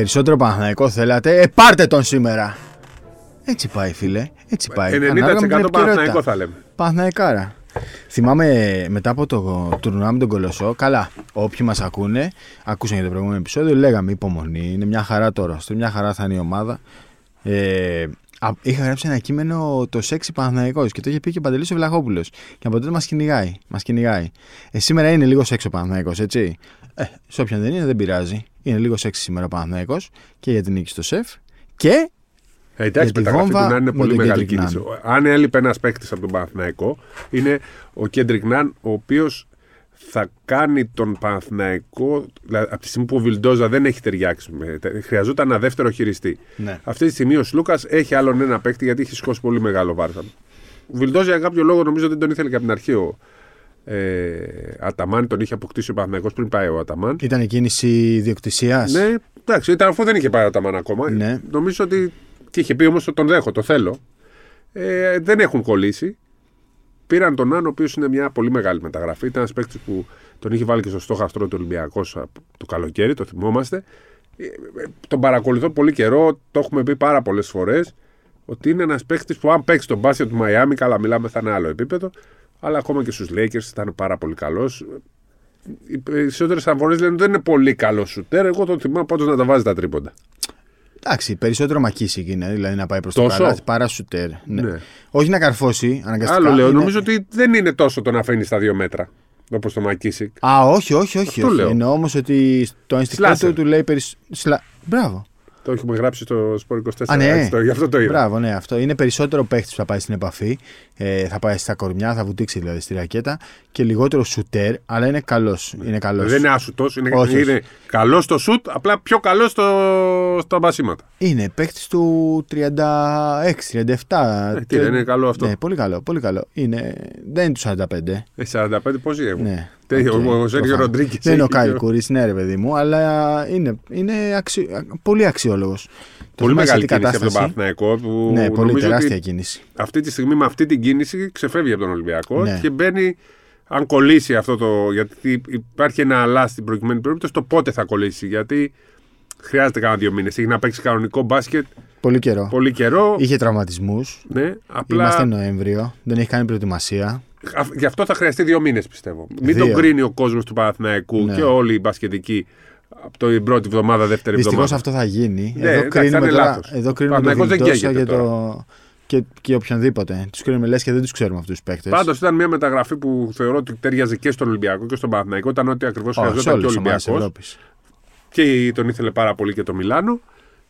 Περισσότερο Παναθηναϊκό θέλατε. Ε, πάρτε τον σήμερα. Έτσι πάει, φίλε. Έτσι πάει. 90% Παναθηναϊκό θα λέμε. Παναθηναϊκάρα. Θυμάμαι μετά από το τουρνουά με τον Κολοσσό, καλά, όποιοι μας ακούνε, ακούσαν για το προηγούμενο επεισόδιο, λέγαμε υπομονή, είναι μια χαρά τώρα. Στο μια χαρά θα είναι η ομάδα. Ε, είχα γράψει ένα κείμενο το σεξι Παναθηναϊκός και το είχε πει και ο Παντελής ο Βλαχόπουλος. Και από τότε μας κυνηγάει. Μας κυνηγάει. Ε, σήμερα είναι λίγο σεξ ο Παναθηναϊκός, έτσι. Ε, σε όποιον δεν είναι, δεν πειράζει. Είναι λίγο σεξ σήμερα ο Παναθηναϊκός και για την νίκη στο σεφ. Και ε, εντάξει, μεταγραφή του Νάν είναι πολύ μεγάλη κίνηση. Αν έλειπε ένας παίκτης από τον Παναθηναϊκό, είναι ο Κέντρικ Νάν, ο οποίος θα κάνει τον Παναθηναϊκό, δηλαδή από τη στιγμή που ο Βιλντόζα δεν έχει ταιριάξει, με, χρειαζόταν ένα δεύτερο χειριστή. Ναι. Αυτή τη στιγμή ο Σλούκας έχει άλλον ένα παίκτη γιατί έχει σηκώσει πολύ μεγάλο βάρος. Ο Βιλντόζα για κάποιο λόγο νομίζω δεν τον ήθελε και από την αρχή ο ε, Αταμάν, τον είχε αποκτήσει ο Παναθηναϊκός πριν πάει ο Αταμάν. Ήταν κίνηση ιδιοκτησίας. Ναι, εντάξει, ήταν, αφού δεν είχε πάει ο Αταμάν ακόμα. Ναι. Νομίζω ότι και είχε πει όμως ότι τον δέχω, το θέλω. Ε, δεν έχουν κολλήσει. Πήραν τον Άν, ο οποίος είναι μια πολύ μεγάλη μεταγραφή. Ήταν ένας παίκτης που τον είχε βάλει και στο στόχαστρο του Ολυμπιακός το καλοκαίρι, το θυμόμαστε. Ε, τον παρακολουθώ πολύ καιρό, το έχουμε πει πάρα πολλές φορές. Ότι είναι ένας παίκτης που, αν παίξει τον μπάσκετ του Μαϊάμι, καλά μιλάμε, θα είναι άλλο επίπεδο. Αλλά ακόμα και στους Lakers ήταν πάρα πολύ καλός. Οι περισσότερες αμφωνίε λένε ότι δεν είναι πολύ καλό σουτέρ. Εγώ τον θυμάμαι πάντως να τα βάζει τα τρίποντα. Εντάξει, περισσότερο μακίσικ είναι, δηλαδή να πάει προς το καλάθι παρά σουτέρ. Ναι. Ναι. Όχι να καρφώσει αναγκαστικά. Άλλο λέω. είναι- Νομίζω ότι δεν είναι τόσο το να φαίνει στα δύο μέτρα. Όπως το Μακίσικ. Α, όχι, όχι, όχι. Αυτό όχι. λέω. Εννοώ όμως ότι το ενστικτό Σλάσερ. του του λέει περισσότερο. Σλα... Μπράβο. Το έχουμε γράψει στο Σπορ 24. Α, ναι. έτσι, το, γι' αυτό το είδα. Μπράβο, ναι, αυτό. Είναι περισσότερο παίχτης που θα πάει στην επαφή. Ε, θα πάει στα κορμιά, θα βουτήξει δηλαδή στη ρακέτα. Και λιγότερο σουτέρ, αλλά είναι καλός. Είναι καλός. Δεν είναι άσουτο. Είναι, Όχι, είναι καλός στο σουτ, απλά πιο καλός στο, στα μπασίματα. Είναι παίχτης του 36-37. Ε, τι, δεν είναι καλό αυτό. Ναι, πολύ καλό. Πολύ καλό. Είναι... Δεν είναι του 45. Ε, 45 πόσοι έχουν. Ναι. Τι, Οκ, ο- ο Σέρχιο το Ροντρίγκες. Δεν είναι ο Κάιλ Κούριτς, ναι, ρε παιδί μου, αλλά είναι, είναι αξι... πολύ αξιόλογος. Πολύ μεγάλη κίνηση από τον Παναθηναϊκό. Που Ναι, πολύ νομίζω τεράστια ότι κίνηση. αυτή τη στιγμή με αυτή την κίνηση ξεφεύγει από τον Ολυμπιακό Ναι. και μπαίνει. Αν κολλήσει αυτό το. Γιατί υπάρχει ένα αλλά στην προηγουμένη περίπτωση, το πότε θα κολλήσει. Γιατί χρειάζεται κάνα δύο μήνες. Έχει να παίξει κανονικό μπάσκετ Πολύ καιρό. πολύ καιρό. Είχε τραυματισμούς. Ναι, απλά Είμαστε Νοέμβριο. Δεν έχει κάνει προετοιμασία. Α- Γι' αυτό θα χρειαστεί δύο μήνες, πιστεύω. Μην Δύο. τον κρίνει ο κόσμος του Παναθηναϊκού Ναι. και όλοι οι μπασκετικοί από την πρώτη εβδομάδα, δεύτερη Δυστυχώς εβδομάδα. αυτό θα γίνει. Ναι, εδώ εντάξει, κρίνουμε θα είναι τώρα, λάθος. εδώ Ο κρίνουμε τον Παναθηναϊκός δεν Βιλντόσα καίγεται και, το... και, και οποιονδήποτε. Τους κρίνουμε λες και δεν τους ξέρουμε αυτούς τους παίκτες. Πάντως ήταν μια μεταγραφή που θεωρώ ότι τέριαζε και στον Ολυμπιακό και στον Παναθηναϊκό. Ήταν ό,τι ακριβώς σε χρειαζόταν όλε και ο τι ομάδε Ολυμπιακός. Ευρώπης. Και τον ήθελε πάρα πολύ και το Μιλάνο.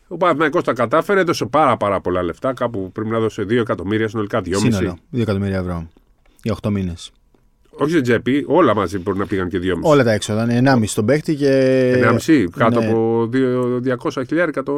Ο Παναθηναϊκός τα κατάφερε, έδωσε πάρα, πάρα πολλά λεφτά. Κάπου πρέπει να δώσει 2 εκατομμύρια, συνολικά 2,5. Σύνολο. 2 εκατομμύρια ευρώ. Για 8 μήνες. Όχι στην τσέπη, όλα μαζί μπορεί να πήγαν και 2,5. Όλα τα έξοδα. Είναι 1,5 στον παίκτη και. 1,5 κάτω ναι. από δύο- 200 χιλιάρικα το.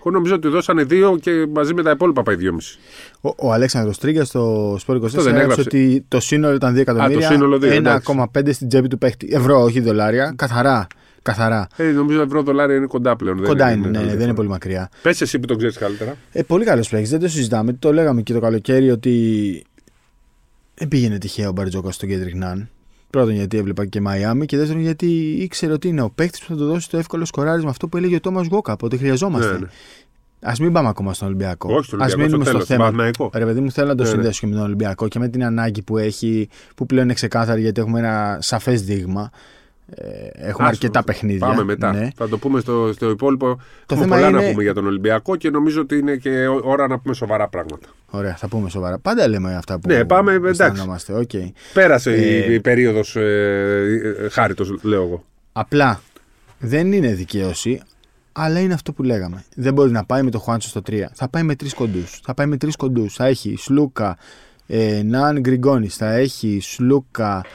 Εγώ νομίζω ότι δώσανε 2 και μαζί με τα υπόλοιπα πάει 2,5. Ο, ο Αλέξανδρος Τρίγκα στο Σπόρ 24 δεν έγραψε έγραψε. ότι το σύνολο ήταν 2 εκατομμύρια. σύνολο δύο, εντάξει. 1,5 στην τσέπη του παίκτη. Ευρώ, όχι δολάρια. Καθαρά. Καθαρά. Ε, νομίζω ευρώ δολάρια είναι κοντά πλέον. δεν Κοντά είναι, ναι, μεγάλη δεν είναι διαφορά. πολύ μακριά. Πες εσύ που το ξέρεις καλύτερα. Ε, πολύ καλός παίκτη, δεν το συζητάμε. Το λέγαμε και το καλοκαίρι ότι δεν πήγαινε τυχαία ο Μπαρτζόκα στο Κέντρικ Ναν. Πρώτον γιατί έβλεπα και Μαϊάμι και δεύτερον γιατί ήξερε ότι είναι ο παίκτης που θα του δώσει το εύκολο σκοράρισμα αυτό που έλεγε ο Τόμας Γκόκα, ότι χρειαζόμαστε. Ναι, ναι. Α μην πάμε ακόμα στον Ολυμπιακό. Όχι, στον Ας Ολυμπιακό, μείνουμε στο στο τέλος, θέμα. στον Παναθηναϊκό. Ρε παιδί μου, θέλω να το Ναι, ναι. συνδέσω και με τον Ολυμπιακό και με την ανάγκη που έχει, που πλέον είναι ξεκάθαρη γιατί έχουμε ένα σαφές δείγμα. Ε, έχουμε Άσο, αρκετά παιχνίδια. Πάμε μετά. Ναι. Θα το πούμε στο, στο υπόλοιπο. Το Έχουμε θέμα πολλά να είναι- πούμε για τον Ολυμπιακό και νομίζω ότι είναι και ώρα να πούμε σοβαρά πράγματα. Ωραία, θα πούμε σοβαρά. Πάντα λέμε αυτά που Ναι, πάμε, εντάξει. αισθανόμαστε. Οκ. Πέρασε Ε, η, η περίοδος ε, ε, χάριτος, λέω εγώ. Απλά δεν είναι δικαίωση, αλλά είναι αυτό που λέγαμε. Δεν μπορεί να πάει με το Χουάντσο στο 3. Θα πάει με τρεις κοντούς. Θα πάει με τρεις κοντούς. Θα έχει Σλούκα, ε, Ναν, Γκριγκόνις, θα έχει Σλούκα, ε,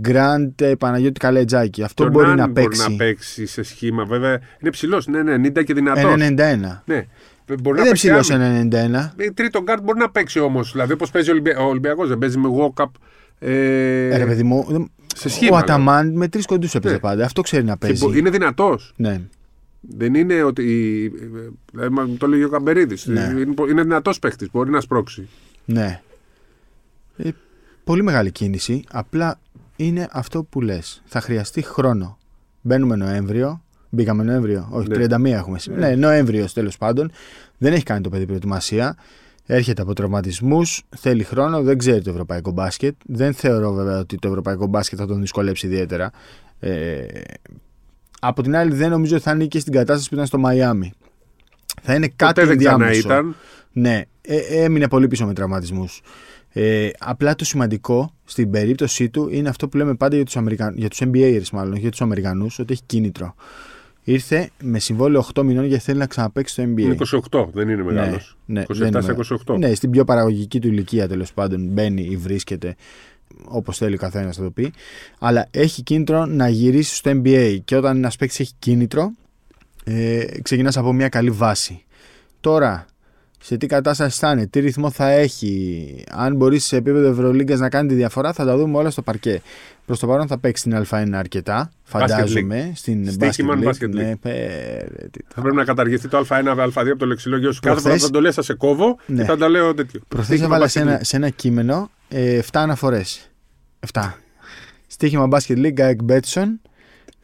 Γκραντ, ε, Παναγιώτη Καλαϊτζάκη. Αυτό Το μπορεί Ναν να παίξει. Μπορεί να παίξει σε σχήμα, βέβαια. Είναι ψηλός, ναι, ναι, 90 και δυνατός. 91. Ναι. Μπορεί Δεν να είναι παίξει ψηλός σε άμυνα. 91. Ε, Τρίτο γκάρτ μπορεί να παίξει όμως. Δηλαδή, όπως παίζει ο, Ολυμπια... ο Ολυμπιακός, δεν παίζει με Γουόκαπ. Ε, Ε, ρε παιδί μου, δεν- σε σχήμα, ο Αταμάν με τρεις κοντούς έπαιζε Ναι. πάντα. Αυτό ξέρει να και παίζει. μπο- είναι δυνατός. Ναι. Δεν είναι ότι. Δηλαδή, μα το λέγει ο Καμπερίδης. Ναι. Είναι, είναι δυνατός παίχτης. Μπορεί να σπρώξει. Ναι. Ε, πολύ μεγάλη κίνηση. Απλά είναι αυτό που λες. Θα χρειαστεί χρόνο. Μπαίνουμε Νοέμβριο. Μπήκαμε Νοέμβριο. Όχι, Ναι. 31 έχουμε σήμερα. Ναι, Νοέμβριο τέλος πάντων. Δεν έχει κάνει το παιδί προετοιμασία. Έρχεται από τραυματισμούς, θέλει χρόνο, δεν ξέρει το ευρωπαϊκό μπάσκετ. Δεν θεωρώ βέβαια ότι το ευρωπαϊκό μπάσκετ θα τον δυσκολέψει ιδιαίτερα. Ε, από την άλλη, δεν νομίζω ότι θα είναι και στην κατάσταση που ήταν στο Μαϊάμι. Θα είναι κάτι Ποτέ δεν ξανά ενδιάμεσο. ήταν. Ναι, ε, έμεινε πολύ πίσω με τραυματισμούς. Ε, απλά το σημαντικό στην περίπτωσή του είναι αυτό που λέμε πάντα για τους, Αμερικα... για τους NBAers μάλλον, για τους Αμερικανούς, ότι έχει κίνητρο. Ήρθε με συμβόλαιο 8 μηνών γιατί θέλει να ξαναπαίξει στο NBA. Είναι 28, δεν είναι μεγάλος. ναι, 27 δεν σε είναι 28. Ναι, στην πιο παραγωγική του ηλικία τέλος πάντων μπαίνει ή βρίσκεται όπως θέλει ο καθένας να το πει. Αλλά έχει κίνητρο να γυρίσει στο NBA. Και όταν ένας παίκτης έχει κίνητρο, ε, ξεκινάς από μια καλή βάση. Τώρα, σε τι κατάσταση θα είναι, τι ρυθμό θα έχει, αν μπορείς σε επίπεδο Ευρωλίγκας να κάνει τη διαφορά, θα τα δούμε όλα στο παρκέ. Προς το παρόν θα παίξει στην Α1 αρκετά, φαντάζομαι. Στην Στοίχημα Basket League. Basket League. Ναι, πε- τι- Θα πρέπει να καταργηθεί το Α1, Α2 από το λεξιλόγιο σου. Κάθε Προχθές- φορά που θα το λες, θα σε κόβω Ναι. και θα τα λέω τέτοιο. Προχθές Στοίχημα έβαλα basket σε ένα, league. σε ένα κείμενο ε, 7 αναφορές. 7. Στοίχημα Basket League, Γκάικ Μπέτσον.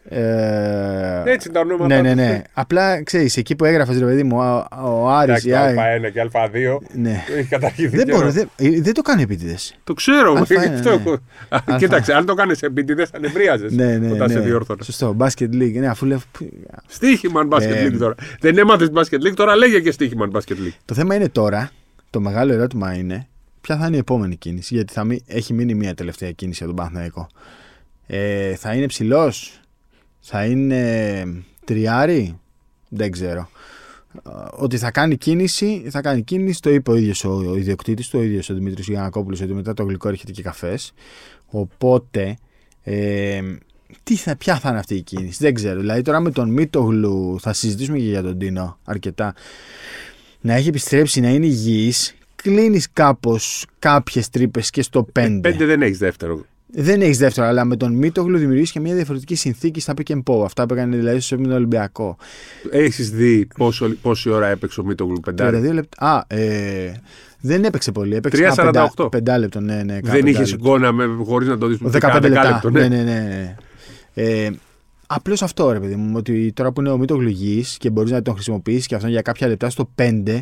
Ε, Έτσι τα ονόματα. ναι, ναι, τους. ναι. Απλά ξέρεις, εκεί που έγραφες ρε παιδί μου, ο, ο Άρης, Εντάξει, η το ΑΕΚ, Α1 και Α2 Ναι. έχει καταργηθεί. Δεν καιρό. μπορώ, δεν, ε, δεν το κάνει επίτηδες. Το ξέρω. Α1, γι' αυτό ναι. έχω- Α, Α1. Κοίταξε, αν το κάνεις επίτηδες, θα νευρίαζες Ναι, ναι, όταν σε ναι. διόρθωνες. Σωστό. Basket League. Ναι, αφού λέω. Στίχημαν Basket Ε, League τώρα. Δεν έμαθες Basket League, τώρα λέγε και Στίχημαν Basket League. Το θέμα είναι τώρα, το μεγάλο ερώτημα είναι ποια θα είναι η επόμενη κίνηση. Γιατί θα μει- έχει μείνει μια τελευταία κίνηση από τον Παναθηναϊκό. Ε, θα είναι ψηλός, θα είναι τριάρι, δεν ξέρω. Ε, Ότι θα κάνει κίνηση, θα κάνει κίνηση, το είπε ο ίδιος ο, ο ιδιοκτήτης του, ο ίδιος ο Δημήτρης Γιανακόπουλος, ότι μετά το γλυκό έρχεται και καφές. Οπότε, ε, τι θα, ποια θα είναι αυτή η κίνηση, δεν ξέρω. Δηλαδή τώρα με τον Μίτογλου θα συζητήσουμε και για τον Τίνο αρκετά να έχει επιστρέψει να είναι υγιής, κλείνεις κάπως κάποιες τρύπες και στο 5. Πέντε δεν έχεις δεύτερο. Δεν έχεις δεύτερο, αλλά με τον Μίτογλου δημιουργείς και μια διαφορετική συνθήκη στα pick and pop. Αυτά που έκανε δηλαδή στο επίπεδο Ολυμπιακό. Έχεις δει πόσο, πόση ώρα έπαιξε ο Μίτογλου 32 πεντάρι. λεπτά. Α, ε, δεν έπαιξε πολύ. Έπαιξε 3.48. κάνα πεντά- πεντάλεπτο, ναι, ναι. κάνα Δεν είχες πεντάλεπτο. εικόνα χωρίς να το δεις. 15 λεπτά. ναι. Ναι, ναι, ναι. Ε, Απλώς αυτό ρε παιδί μου, ότι τώρα που είναι ο Μίτογλου υγιής και μπορείς να τον χρησιμοποιήσεις και αυτόν για κάποια λεπτά στο 5,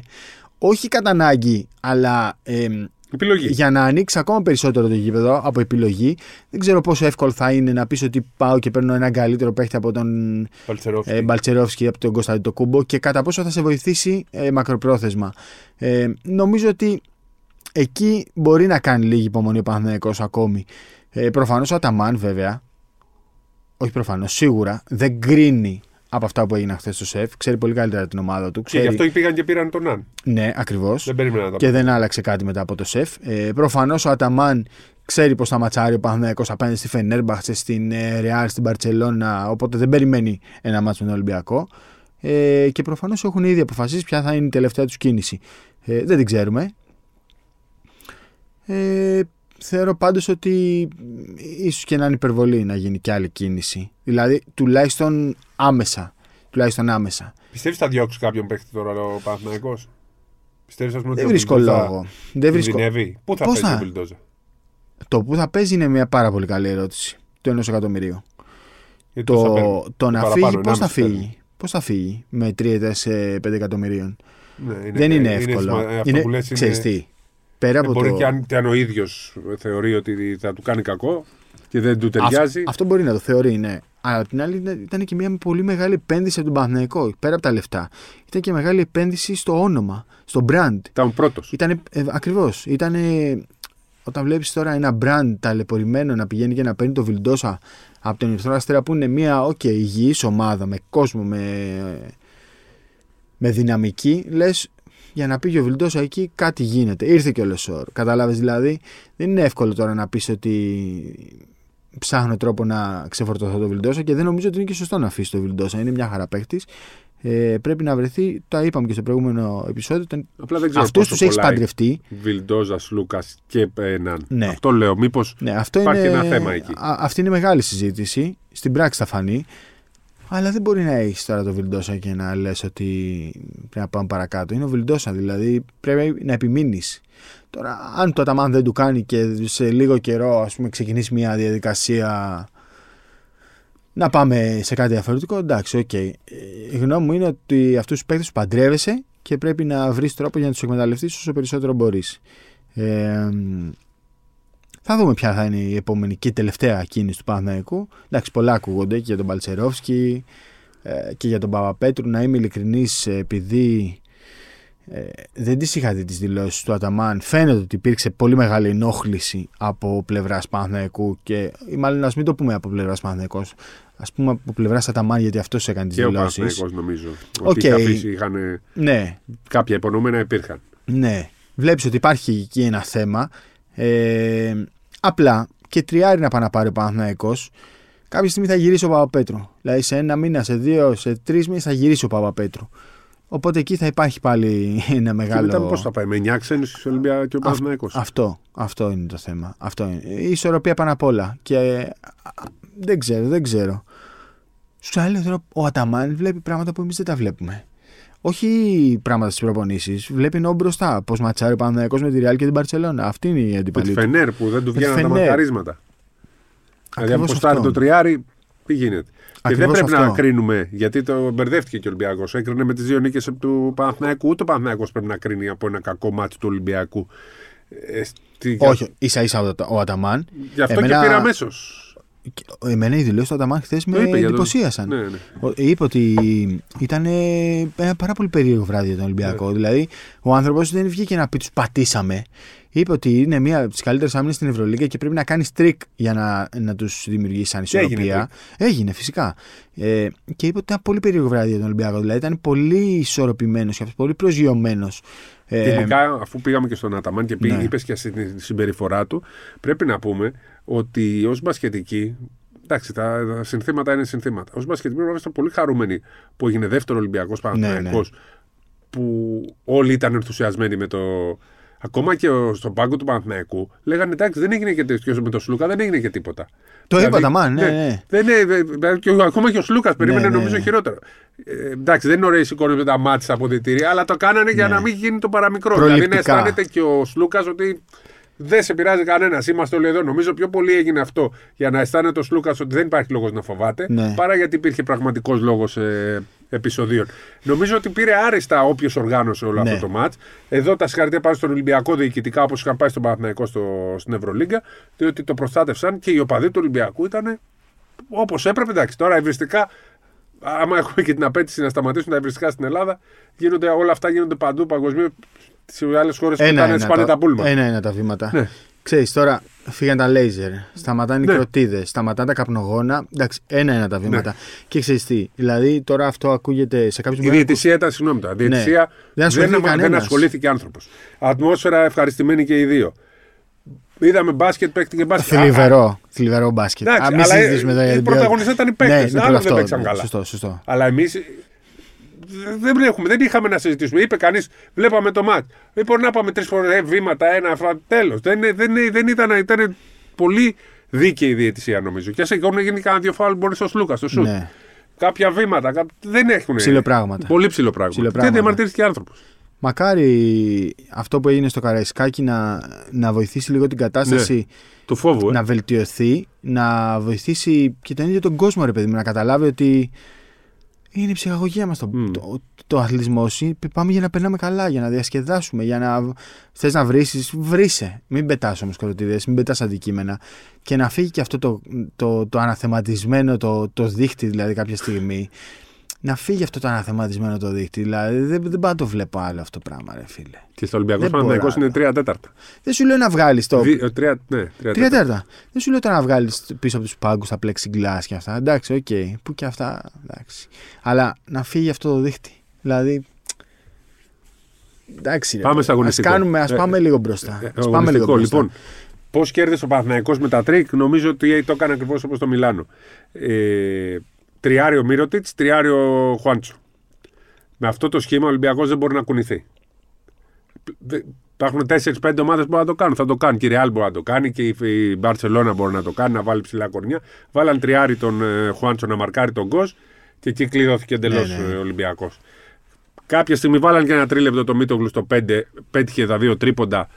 όχι κατά ανάγκη, αλλά ε, Επιλογή. για να ανοίξει ακόμα περισσότερο το γήπεδο από επιλογή. Δεν ξέρω πόσο εύκολο θα είναι να πεις ότι πάω και παίρνω έναν καλύτερο παίχτη από τον Παλτσερόφσκι. ε, Μπαλτσερόφσκι από τον Κωνσταντίνο Κούμπο και κατά πόσο θα σε βοηθήσει ε, μακροπρόθεσμα. Ε, νομίζω ότι εκεί μπορεί να κάνει λίγη υπομονή ο Παναθηναϊκός ακόμη. Ε, προφανώς ο Αταμάν βέβαια, όχι προφανώς, σίγουρα δεν κρίνει από αυτά που έγιναν χθες στο ΣΕΦ. Ξέρει πολύ καλύτερα την ομάδα του. Και Ξέρει... γι' αυτό πήγαν και πήραν τον Αν. Ναι, ακριβώς Δεν περίμενα να τα και δεν άλλαξε κάτι μετά από το σεφ. Ε, Προφανώς ο Αταμάν ξέρει πώ θα ματσάρει ο Παναθηναϊκός απέναντι στη Φενέρμπαχτσε, στην ε, Ρεάλ, στην Παρσελώνα. Οπότε δεν περιμένει ένα μάτσο με τον Ολυμπιακό. Ε, και προφανώς έχουν ήδη αποφασίσει ποια θα είναι η τελευταία τους κίνηση. Ε, δεν την ξέρουμε. Ε, θεωρώ πάντως ότι ίσως και να είναι υπερβολή να γίνει και άλλη κίνηση. Δηλαδή τουλάχιστον άμεσα. Τουλάχιστον άμεσα. Πιστεύεις θα διώξει κάποιον παίχτη τώρα ο Παναθυναϊκό. Πιστεύεις, ας πούμε, ότι Δεν ο βρίσκω Βιλντόζα λόγο. Δεν βρίσκω... κινδυνεύει; Πού θα Πώς παίζει θα- ο Βιλντόζα. Το που θα παίζει είναι μια πάρα πολύ καλή ερώτηση. Το ενός εκατομμυρίου. Γιατί πώς θα Το, παίρνει; το να παραπάνω, φύγει, πώς θα 1,5 παίρνει. φύγει; Πώς θα φύγει με τριετέ 5 εκατομμυρίων; Ναι, Δεν είναι εύκολο. σημα- Αυτό είναι, που λες ξέρεις είναι. τι, πέρα ε, από Μπορεί το. και αν, και αν ο ίδιος θεωρεί ότι θα του κάνει κακό και δεν του ταιριάζει. Αυτό, αυτό μπορεί να το θεωρεί, ναι. Αλλά απ' την άλλη ήταν- ήταν και μια πολύ μεγάλη επένδυση από τον Παναθηναϊκό. Πέρα από τα λεφτά. Ήταν και μεγάλη επένδυση στο όνομα, στο brand. Ήταν πρώτος. Ήταν ε, ακριβώς. Ήταν. Όταν βλέπεις τώρα ένα brand ταλαιπωρημένο να πηγαίνει και να παίρνει το Βιλντόσα από τον Ερυθρό Αστέρα που είναι μια okay, υγιής ομάδα με κόσμο, με, με δυναμική, λες για να πήγε ο Βιλντόσα εκεί κάτι γίνεται. Ήρθε και ο Λεσόρ. Κατάλαβε δηλαδή. Δεν είναι εύκολο τώρα να πεις ότι ψάχνω τρόπο να ξεφορτωθώ το Βιλντόσα και δεν νομίζω ότι είναι και σωστό να αφήσει το Βιλντόσα. Είναι μια χαρά παίχτη. Ε, πρέπει να βρεθεί, το είπαμε και στο προηγούμενο επεισόδιο, τον Απλά δεν ξέρω Αυτούς πόσο τους έχει κολλάει παντρευτεί. Βιλντόζας, Λούκας και έναν. Ναι. Αυτό λέω. Μήπως. Ναι, αυτό Υπάρχει είναι, ένα θέμα εκεί. Α, αυτή είναι μεγάλη συζήτηση. Στην πράξη θα φανεί. Αλλά δεν μπορεί να έχεις τώρα το Βιλντόσα και να λες ότι πρέπει να πάμε παρακάτω. Είναι ο Βιλντόσα, δηλαδή πρέπει να επιμείνεις. Τώρα, αν το Αταμάν δεν του κάνει και σε λίγο καιρό ας πούμε, ξεκινήσει μια διαδικασία να πάμε σε κάτι διαφορετικό. Εντάξει, OK. Okay. Η γνώμη μου είναι ότι αυτούς τους παίκτες τους παντρεύεσαι και πρέπει να βρεις τρόπο για να τους εκμεταλλευτείς όσο περισσότερο μπορείς. Ε, θα δούμε ποια θα είναι η επόμενη και η τελευταία κίνηση του Παναθηναϊκού. Εντάξει, πολλά ακούγονται και για τον Παλτσερόφσκι ε, και για τον Παπαπέτρου. Να είμαι ειλικρινής, επειδή ε, δεν τις είχα δει τις δηλώσεις του Αταμάν. Φαίνεται ότι υπήρξε πολύ μεγάλη ενόχληση από πλευράς Παναθηναϊκού και ή μάλλον ας μην το πούμε από πλευράς Παναθηναϊκού. Α πούμε από πλευράς Αταμάν γιατί αυτός έκανε τις δηλώσει. Και ο νομίζω. Okay. Ότι είχα είχαν. Ναι. Κάποια υπονομένα υπήρχαν. Ναι. Βλέπεις ότι υπάρχει εκεί ένα θέμα. Ε, απλά και τριάρι να πάει να πάρει ο Παναθηναϊκός κάποια στιγμή θα γυρίσει ο Παπαπέτρου. Δηλαδή σε ένα μήνα, σε δύο, σε τρεις μήνες θα γυρίσει ο Παπαπέτρου. Οπότε εκεί θα υπάρχει πάλι ένα μεγάλο. Και μετά πώς θα πάει, με 9 ξένους στη Ολυμπία και ο Παναθυναϊκό. Αυτό, αυτό είναι το θέμα. Αυτό είναι. Η ισορροπία πάνω απ' όλα. Και δεν ξέρω, δεν ξέρω. Σου λέω ο Αταμάν βλέπει πράγματα που εμείς δεν τα βλέπουμε. Όχι πράγματα στις προπονήσεις. Βλέπει ενώ μπροστά. Πώς ματσάρει ο Παναθυναϊκό με τη Ριάλ και την Παρσελόνα. Αυτή είναι η αντιπαλή. Με τη Φενέρ που δεν του βγαίνουν τα μαρκαρίσματα. Δηλαδή, αν ποστάρει το τριάρι, τι γίνεται. Και δεν πρέπει αυτό. να κρίνουμε, γιατί το μπερδεύτηκε και ο Ολυμπιακός. Έκρινε με τις δύο νίκες του Παναθηναϊκού. Ούτε ο Παναθηναϊκός πρέπει να κρίνει από ένα κακό μάτι του Ολυμπιακού. Ε, στη... Όχι, ίσα ίσα ο Αταμάν. Γι' αυτό Εμένα... και πήρα αμέσως. Εμένα οι δηλώσεις του Αταμάν χθες με εντυπωσίασαν. Ναι, ναι. Είπε ότι ήταν ένα πάρα πολύ περίεργο βράδυ για τον Ολυμπιακό. Ναι. Δηλαδή, ο άνθρωπος δεν βγήκε να πει τους πατήσαμε είπε ότι είναι μία από τις καλύτερες άμυνες στην Ευρωλίγα και πρέπει να κάνει τρικ για να, να τους δημιουργήσει ανισορροπία. Έγινε, Έγινε φυσικά. Ε, και είπε ότι ήταν πολύ περίεργο βράδυ για τον Ολυμπιακό. Δηλαδή ήταν πολύ ισορροπημένος και πολύ προσγειωμένος. Ε, Τελικά, αφού πήγαμε και στον Αταμάν και ναι. είπες και στη συμπεριφορά του, πρέπει να πούμε ότι ως μπασχετικοί Εντάξει, τα, τα συνθήματα είναι συνθήματα. Ω μπασκετικοί πρέπει να είμαστε πολύ χαρούμενοι που έγινε δεύτερο Ολυμπιακός Παναθηναϊκός ναι, ναι. που όλοι ήταν ενθουσιασμένοι με το, Ακόμα και στον πάγκο του Παναθηναϊκού λέγανε εντάξει, δεν έγινε και τέτοιος με τον Σλούκα, δεν έγινε και τίποτα. Το δηλαδή, είπα, μάλλον, ναι, ναι. ναι. Δεν, ναι, και, ακόμα και ο Σλούκας περίμενε ναι, ναι, νομίζω χειρότερο. Ε, εντάξει, δεν είναι ωραίες εικόνες με τα μάτια στα αποδητήρια, αλλά το κάνανε για να μην γίνει το παραμικρό. Δηλαδή να αισθάνεται και ο Σλούκας ότι δεν σε πειράζει κανένας. Είμαστε όλοι εδώ. Νομίζω πιο πολύ έγινε αυτό για να αισθάνεται ο Σλούκας ότι δεν υπάρχει λόγος να φοβάται, ναι. παρά γιατί υπήρχε πραγματικός λόγος ε, επεισοδίων. Νομίζω ότι πήρε άριστα όποιος οργάνωσε όλο ναι. αυτό το μάτς. Εδώ τα συγχαρητήρια πάνε στον Ολυμπιακό διοικητικά όπως είχαν πάει στον Παναθηναϊκό στο, στην Ευρωλίγκα, διότι το προστάτευσαν και οι οπαδοί του Ολυμπιακού ήταν όπως έπρεπε. Εντάξει, τώρα ευριστικά άμα έχουμε και την απέτηση να σταματήσουν τα ευρυστικά στην Ελλάδα, γίνονται, όλα αυτά γίνονται παντού παγκοσμίως. Σε άλλες χώρες που ήταν σπάνε τα πούλμα. Ένα-ένα τα βήματα. Ναι. Ξέρεις, τώρα φύγαν τα λέιζερ, σταματάνε ναι. οι κροτίδες, σταματάνε τα καπνογόνα. Εντάξει, ένα-ένα τα βήματα. Ναι. Και ξέρεις τι, δηλαδή τώρα αυτό ακούγεται σε κάποιου Η διαιτησία ήταν, συγγνώμη τώρα. Ναι. Διαιτησία δεν, δεν, δεν ασχολήθηκε άνθρωπος. Ατμόσφαιρα ευχαριστημένη και οι δύο. Είδαμε μπάσκετ, παίχτηκε μπάσκετ. Θλιβερό, θλιβερό μπάσκετ. Εντάξει, αλλά οι, οι πρωταγωνιστές ήταν οι παίκτες. Ναι, Άλλο δεν παίξαν καλά. Σωστό, σωστό. Αλλά εμείς δεν, έχουμε, δεν είχαμε να συζητήσουμε. Είπε κανείς, βλέπαμε το μάτς. Λοιπόν, να πάμε τρεις φορές ε, βήματα, ένα, τέλος. Δεν, δεν, δεν ήταν, ήταν πολύ δίκαιη η διαιτησία νομίζω. Και σε εικόνα έγινε κανένα δύο φάουλ μπορείς στο Σλούκα, στο σουτ. Ναι. Κάποια βήματα κά... δεν έχουν. Ψηλό πράγματα. Πολύ ψηλό πράγμα. Και διαμαρτύρθηκε άνθρωπος. Μακάρι αυτό που έγινε στο Καραϊσκάκι να, να βοηθήσει λίγο την κατάσταση. Ναι. Του φόβου, ε. Να βελτιωθεί, να βοηθήσει και τον ίδιο τον κόσμο, ρε παιδί μου, να καταλάβει ότι είναι η ψυχαγωγία μας το, mm. το, το αθλητισμό. Πάμε για να περνάμε καλά, για να διασκεδάσουμε. Για να θες να βρει, βρήσε. Μην πετάς όμως κοροτίδε, μην πετάς αντικείμενα. Και να φύγει και αυτό το, το, το αναθεματισμένο το, το δίχτυ, δηλαδή κάποια στιγμή να φύγει αυτό το αναθεματισμένο το δίκτυο. Δηλαδή δεν, δεν πάω να το βλέπω άλλο αυτό το πράγμα, ρε φίλε. Και στο Ολυμπιακό Παναθηναϊκό είναι 3 τέταρτα. Δεν σου λέω να βγάλεις το. 3 ναι, τέταρτα. Δεν σου λέω το να βγάλεις πίσω από τους πάγκους τα plexiglass και αυτά. Εντάξει, OK. Okay. Που και αυτά. Εντάξει. Αλλά να φύγει αυτό το δίκτυο. Δηλαδή. Εντάξει, ρε. Πάμε στα αγωνιστικά. Ας, κάνουμε, ας ε, πάμε λίγο μπροστά. Ε, ας πάμε λίγο μπροστά. Λοιπόν, Πώς κέρδισε ο Παναθηναϊκός με τα τρικ, νομίζω ότι το έκανε ακριβώς όπως το Μιλάνο. Ε, Τριάριο Μύρωτιτς, τριάριο Χουάντσο. Με αυτό το σχήμα ο Ολυμπιακός δεν μπορεί να κουνηθεί. Υπάρχουν 4-5 ομάδες που μπορούν να το κάνουν. Θα το κάνουν. Και η Ρεάλ μπορεί να το κάνει και η Μπαρσελόνα μπορεί να το κάνει, να βάλει ψηλά κορνιά. Βάλαν τριάρι τον ε, Χουάντσο να μαρκάρει τον Γκος και εκεί κλειδώθηκε εντελώς ναι, ναι. ο Ολυμπιακός. Κάποια στιγμή βάλαν και ένα τρίλεπτο το Μίτογλου στο 5, πέτυχε τα δύο τρίποντα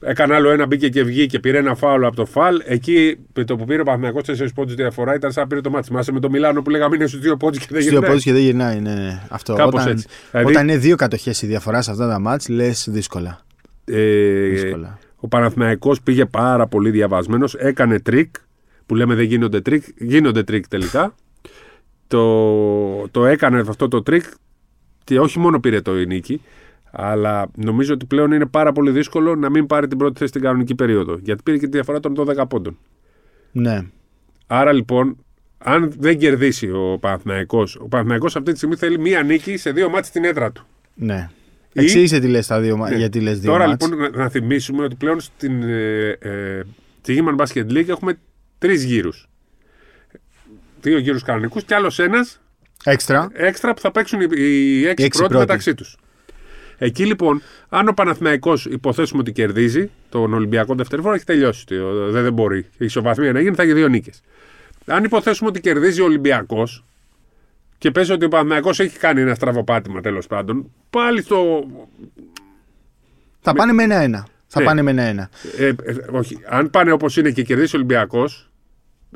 Έκανε άλλο ένα, μπήκε και βγήκε, πήρε ένα φάουλο από το φαλ. Εκεί με το που πήρε ο Παναθηναϊκός 4 πόντους διαφορά ήταν σαν να πήρε το μάτι. Μάσε με το Μιλάνο που λέγαμε είναι στους δύο πόντους και δεν Στους δύο γυρνάει. πόντους και δεν γυρνάει. Ναι, ναι. Αυτό. Κάπως Όταν, έτσι. Δηλαδή- όταν είναι δύο κατοχές η διαφορά σε αυτά τα ματς λες δύσκολα. Ε, δύσκολα. ο Παναθηναϊκός πήγε πάρα πολύ διαβασμένος, έκανε τρικ που λέμε δεν γίνονται τρικ, γίνονται τρικ τελικά. το, το έκανε αυτό το τρικ και όχι μόνο πήρε το η νίκη, αλλά νομίζω ότι πλέον είναι πάρα πολύ δύσκολο να μην πάρει την πρώτη θέση στην κανονική περίοδο. Γιατί πήρε και τη διαφορά των 12 πόντων. Ναι. Άρα λοιπόν, αν δεν κερδίσει ο Παναθηναϊκός, ο Παναθηναϊκός αυτή τη στιγμή θέλει μία νίκη σε δύο μάτς στην έδρα του. ναι. Ή- Εξήγησε τι λες τα δύο, μα- Ναι. γιατί λες δύο Τώρα μάτς. λοιπόν να, να θυμίσουμε ότι πλέον στην ε, ε, στη Human Basket League έχουμε τρεις γύρους. Δύο γύρους κανονικούς και άλλος ένας Έξτρα. έξτρα που θα παίξουν οι, οι έξι, έξι πρώτοι πρώτοι. μεταξύ τους. Εκεί λοιπόν, αν ο Παναθηναϊκός υποθέσουμε ότι κερδίζει τον Ολυμπιακό δεύτερη φορά, έχει τελειώσει. Το- Δεν, δεν μπορεί. Η ισοβαθμία να γίνει, θα έχει δύο νίκες. Αν υποθέσουμε ότι κερδίζει ο Ολυμπιακός και πες ότι ο Παναθηναϊκός έχει κάνει ένα στραβοπάτημα τέλος πάντων, πάλι στο, Θα πάνε με ένα-ένα. Θα Ναι. πάνε με ένα-ένα. Ε, ε, όχι. Αν πάνε όπως είναι και κερδίσει ο Ολυμπιακός,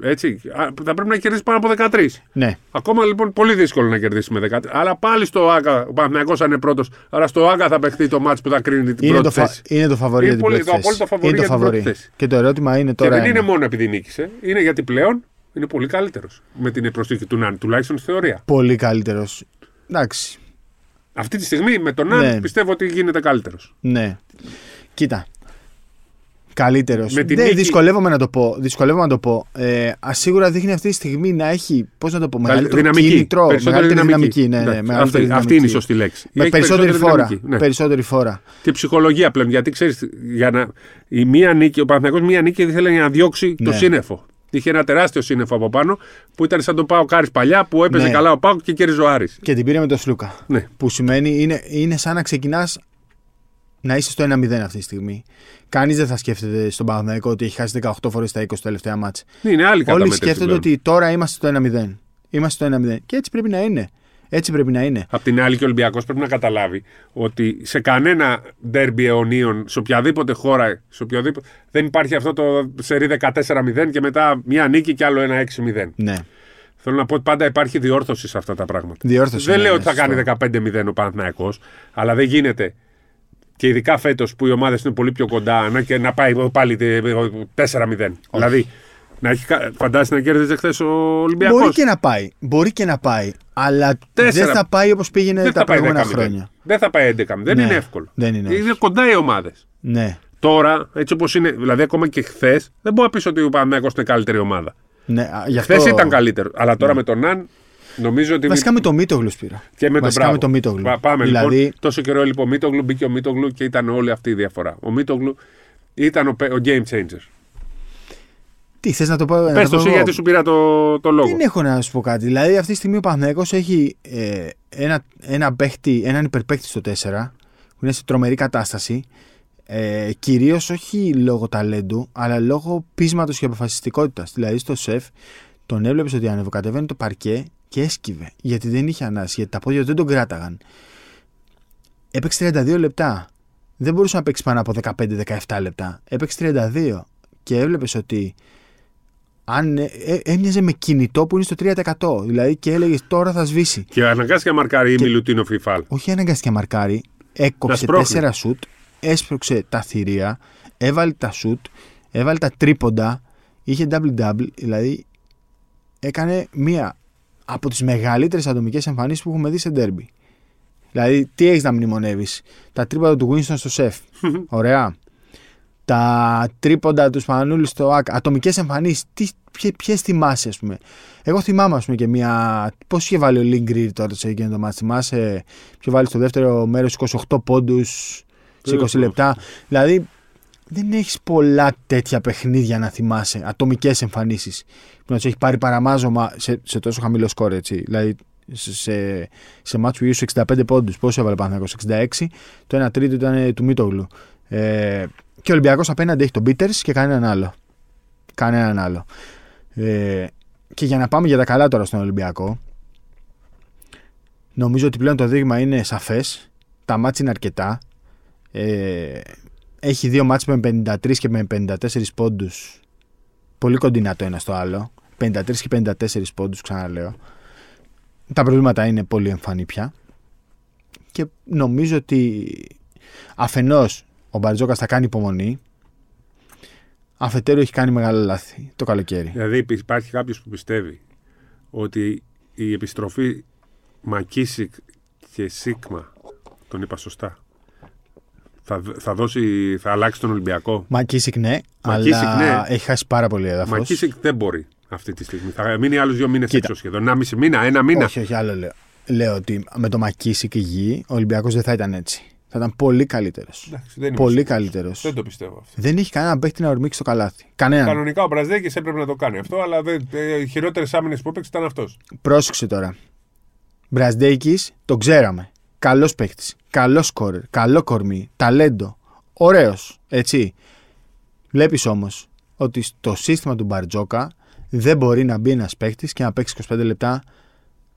έτσι, α, θα πρέπει να κερδίσει πάνω από 13. Ναι. Ακόμα λοιπόν πολύ δύσκολο να κερδίσει με 13. Αλλά πάλι στο ΑΚΑ, ο Παναθηναϊκός θα είναι πρώτος. Αλλά στο ΑΚΑ θα παιχτεί το μάτς που θα κρίνει την Είναι πρώτη το, φα... θέση. είναι το φαβορή Είναι για την πολύ- πρώτη το θέση. απόλυτο φαβορί είναι το για την πρώτη φαβορή. θέση. Και το ερώτημα είναι Και τώρα. δεν είναι ένα. μόνο επειδή νίκησε. Είναι γιατί πλέον είναι πολύ καλύτερος με την προσθήκη του Ναν, τουλάχιστον στη θεωρία. Πολύ καλύτερος. Εντάξει. Αυτή τη στιγμή με τον Ναν Ναι. πιστεύω ότι γίνεται καλύτερος. Ναι. Κοίτα. Καλύτερος. Με την Δεν νίκη- δυσκολεύομαι να το πω. Δυσκολεύομαι να το πω. Ε, α, σίγουρα δείχνει αυτή τη στιγμή να έχει. Πώς να το πω, μεγαλύτερο δυναμική. κίνητρο. Περισσότερη μεγαλύτερη δυναμική. δυναμική. Ναι, ναι, Εντάξει, μεγαλύτερη αυτή, αυτή δυναμική. είναι η σωστή λέξη. Με Έχει περισσότερη φόρα. δυναμική, ναι. Περισσότερη φόρα. Και ψυχολογία πλέον. Γιατί ξέρεις, για να... η μία νίκη, ο Παναθηναϊκός μία νίκη ήθελε να διώξει το Ναι. σύννεφο. Είχε ένα τεράστιο σύννεφο από πάνω που ήταν σαν τον ΠΑΟΚ-Άρη παλιά που έπαιζε Ναι. καλά ο ΠΑΟΚ και κέρδιζε ο Άρης. Και την πήρε με τον Σλούκα. Ναι. Που σημαίνει είναι, είναι σαν να ξεκινάς να είσαι στο 1-0 αυτή τη στιγμή. Κανείς δεν θα σκέφτεται στον Παναθηναϊκό ότι έχει χάσει 18 φορές τα 20 τελευταία ματς. Ναι, είναι άλλη Όλοι καταμέτρηση. σκέφτονται πλέον. ότι τώρα είμαστε στο 1-0. Είμαστε στο 1-0. Και έτσι πρέπει να είναι. Έτσι πρέπει να είναι. Απ' την άλλη και ο Ολυμπιακός πρέπει να καταλάβει ότι σε κανένα ντέρμπι αιωνίων, σε οποιαδήποτε χώρα, σε οποιοδήποτε, δεν υπάρχει αυτό το σερί 14-0 και μετά μία νίκη και άλλο ένα 6-0. Ναι. Θέλω να πω ότι πάντα υπάρχει διόρθωση σε αυτά τα πράγματα. Διόρθωση. Δεν ναι, λέω ναι, ότι θα σωστό. κάνει 15-0 ο Παναθηναϊκός, αλλά δεν γίνεται. Και ειδικά φέτος που οι ομάδες είναι πολύ πιο κοντά, να, και να πάει πάλι ε, 4-0. Δηλαδή, να έχει, κα- φαντάζεσαι να κέρδιζε χθες ο Ολυμπιακός. Μπορεί και να πάει. Μπορεί και να πάει. Αλλά Τέσσερα. δεν θα πάει όπως πήγαινε Δεν τα θα πάει 10-0. προηγούμενα χρόνια. Δεν θα πάει 11. Δεν Ναι, είναι εύκολο. δεν είναι, όχι. κοντά οι ομάδες. Ναι. Τώρα, έτσι όπως είναι, δηλαδή ακόμα και χθες, δεν μπορεί να πεις ότι ο Παναθηναϊκός είναι καλύτερη ομάδα. ναι. α, Γι' Χθες αυτό... ήταν καλύτερος. Αλλά τώρα με τον Ναν, νομίζω ότι. Βασικά με το Μίτογλους πήρα. Και με τον Βασικά Μπράβο. με το Μίτογλου. Πα- Πάμε δηλαδή, λοιπόν. Τόσο καιρό έλειπε ο Μίτογλου, μπήκε ο Μίτογλου και ήταν όλη αυτή η διαφορά. Ο Μίτογλου ήταν ο, πε- ο game changer. τι θες να το πω. να Πες το πω εσύ εγώ; γιατί σου πήρα το, το λόγο. Δεν έχω να σου πω κάτι. Δηλαδή, αυτή τη στιγμή ο Παναθηναϊκός έχει ε, ένα, ένα παίχτη, έναν υπερπαίχτη στο 4 που είναι σε τρομερή κατάσταση. Ε, Κυρίως όχι λόγω ταλέντου, αλλά λόγω πείσματος και αποφασιστικότητας. Δηλαδή, στο σεφ τον έβλεπες ότι ανεβοκατεβαίνει το παρκέ και έσκυβε. Γιατί δεν είχε ανάση, γιατί τα πόδια του δεν τον κράταγαν. Έπαιξε 32 λεπτά. Δεν μπορούσε να παίξει πάνω από 15-17 λεπτά. Έπαιξε 32 και έβλεπες ότι αν ε, ε, έμοιαζε με κινητό που είναι στο 3%. Δηλαδή και έλεγες τώρα θα σβήσει. Και αναγκάστηκε να μαρκάρει η Μιλουτίνο Φιφάλ. Όχι αναγκαστικά μαρκάρει, έκοψε σπρώχνει. τέσσερα σουτ, έσπρωξε τα θηρία, έβαλε τα σουτ, έβαλε τα τρίποντα, είχε double-double, δηλαδή έκανε μία από τις μεγαλύτερες ατομικές εμφανίσεις που έχουμε δει σε ντέρμπι. Δηλαδή, τι έχεις να μνημονεύεις; Τα τρίποντα του Winston στο σεφ. Ωραία. Τα τρίποντα του Σπανούλη στο ΑΚ. Ατομικές εμφανίσεις. Τι, ποιες θυμάσαι, ας πούμε; Εγώ θυμάμαι, ας πούμε, και μια. Πώς είχε βάλει ο Λίγκρι τώρα σε εκείνο το μάτι. Θυμάσαι, είχε βάλει στο δεύτερο μέρος 28 πόντους σε 20 λεπτά. Δηλαδή, δεν έχεις πολλά τέτοια παιχνίδια να θυμάσαι. Ατομικές εμφανίσεις. Που να του έχει πάρει παραμάζωμα σε, σε τόσο χαμηλό σκόρ, έτσι. Δηλαδή, σε, σε, σε μάτς που είχες 65 πόντους. Πόσο έβαλε πάνω 66. Το 1 τρίτο ήταν του Μίτογλου. Ε, και ο Ολυμπιακός απέναντι έχει τον Πίτερς και κανέναν άλλο. Κανέναν άλλο. Ε, και για να πάμε για τα καλά τώρα στον Ολυμπιακό, νομίζω ότι πλέον το δείγμα είναι σαφές. Τα μάτια είναι αρκετά. Ε, έχει δύο μάτς με 53 και με 54 πόντους. Πολύ κοντινά το ένα στο άλλο. 53 και 54 πόντους, ξαναλέω. Τα προβλήματα είναι πολύ εμφανή πια. Και νομίζω ότι αφενός ο Μπαρτζόκας θα κάνει υπομονή. Αφετέρου έχει κάνει μεγάλα λάθη το καλοκαίρι. Δηλαδή υπάρχει κάποιος που πιστεύει ότι η επιστροφή Μακίσικ και Σίγμα, τον είπα σωστά, θα, θα, δώσει, θα αλλάξει τον Ολυμπιακό. Μακίσικ ναι, Μακίσικ, αλλά ναι. έχει χάσει πάρα πολύ έδαφος. Μακίσικ δεν μπορεί αυτή τη στιγμή. Θα μείνει άλλους δύο μήνες έξω σχεδόν. Ένα μισή μήνα, ένα μήνα. Όχι, όχι, άλλο λέω. Λέω ότι με το Μακίσικ γη ο Ολυμπιακός δεν θα ήταν έτσι. Θα ήταν πολύ καλύτερος. Εντάξει, δεν είμαι Πολύ σίγουρος. καλύτερος. Δεν το πιστεύω αυτό. Δεν έχει κανένα παίχτη να ορμήξει το καλάθι. Κανέναν. Κανονικά ο Μπραζδέκης έπρεπε να το κάνει αυτό, αλλά δεν- ε, οι χειρότερες άμυνες που έπαιξε ήταν αυτός. Πρόσεξε τώρα. Μπραζδέικη τον ξέραμε. Καλός παίχτη. Καλό σκόρερ. Καλό κορμί. Ταλέντο. Ωραίος. Έτσι. Βλέπεις όμως ότι στο σύστημα του Μπαρτζόκα δεν μπορεί να μπει ένας παίχτη και να παίξει 25 λεπτά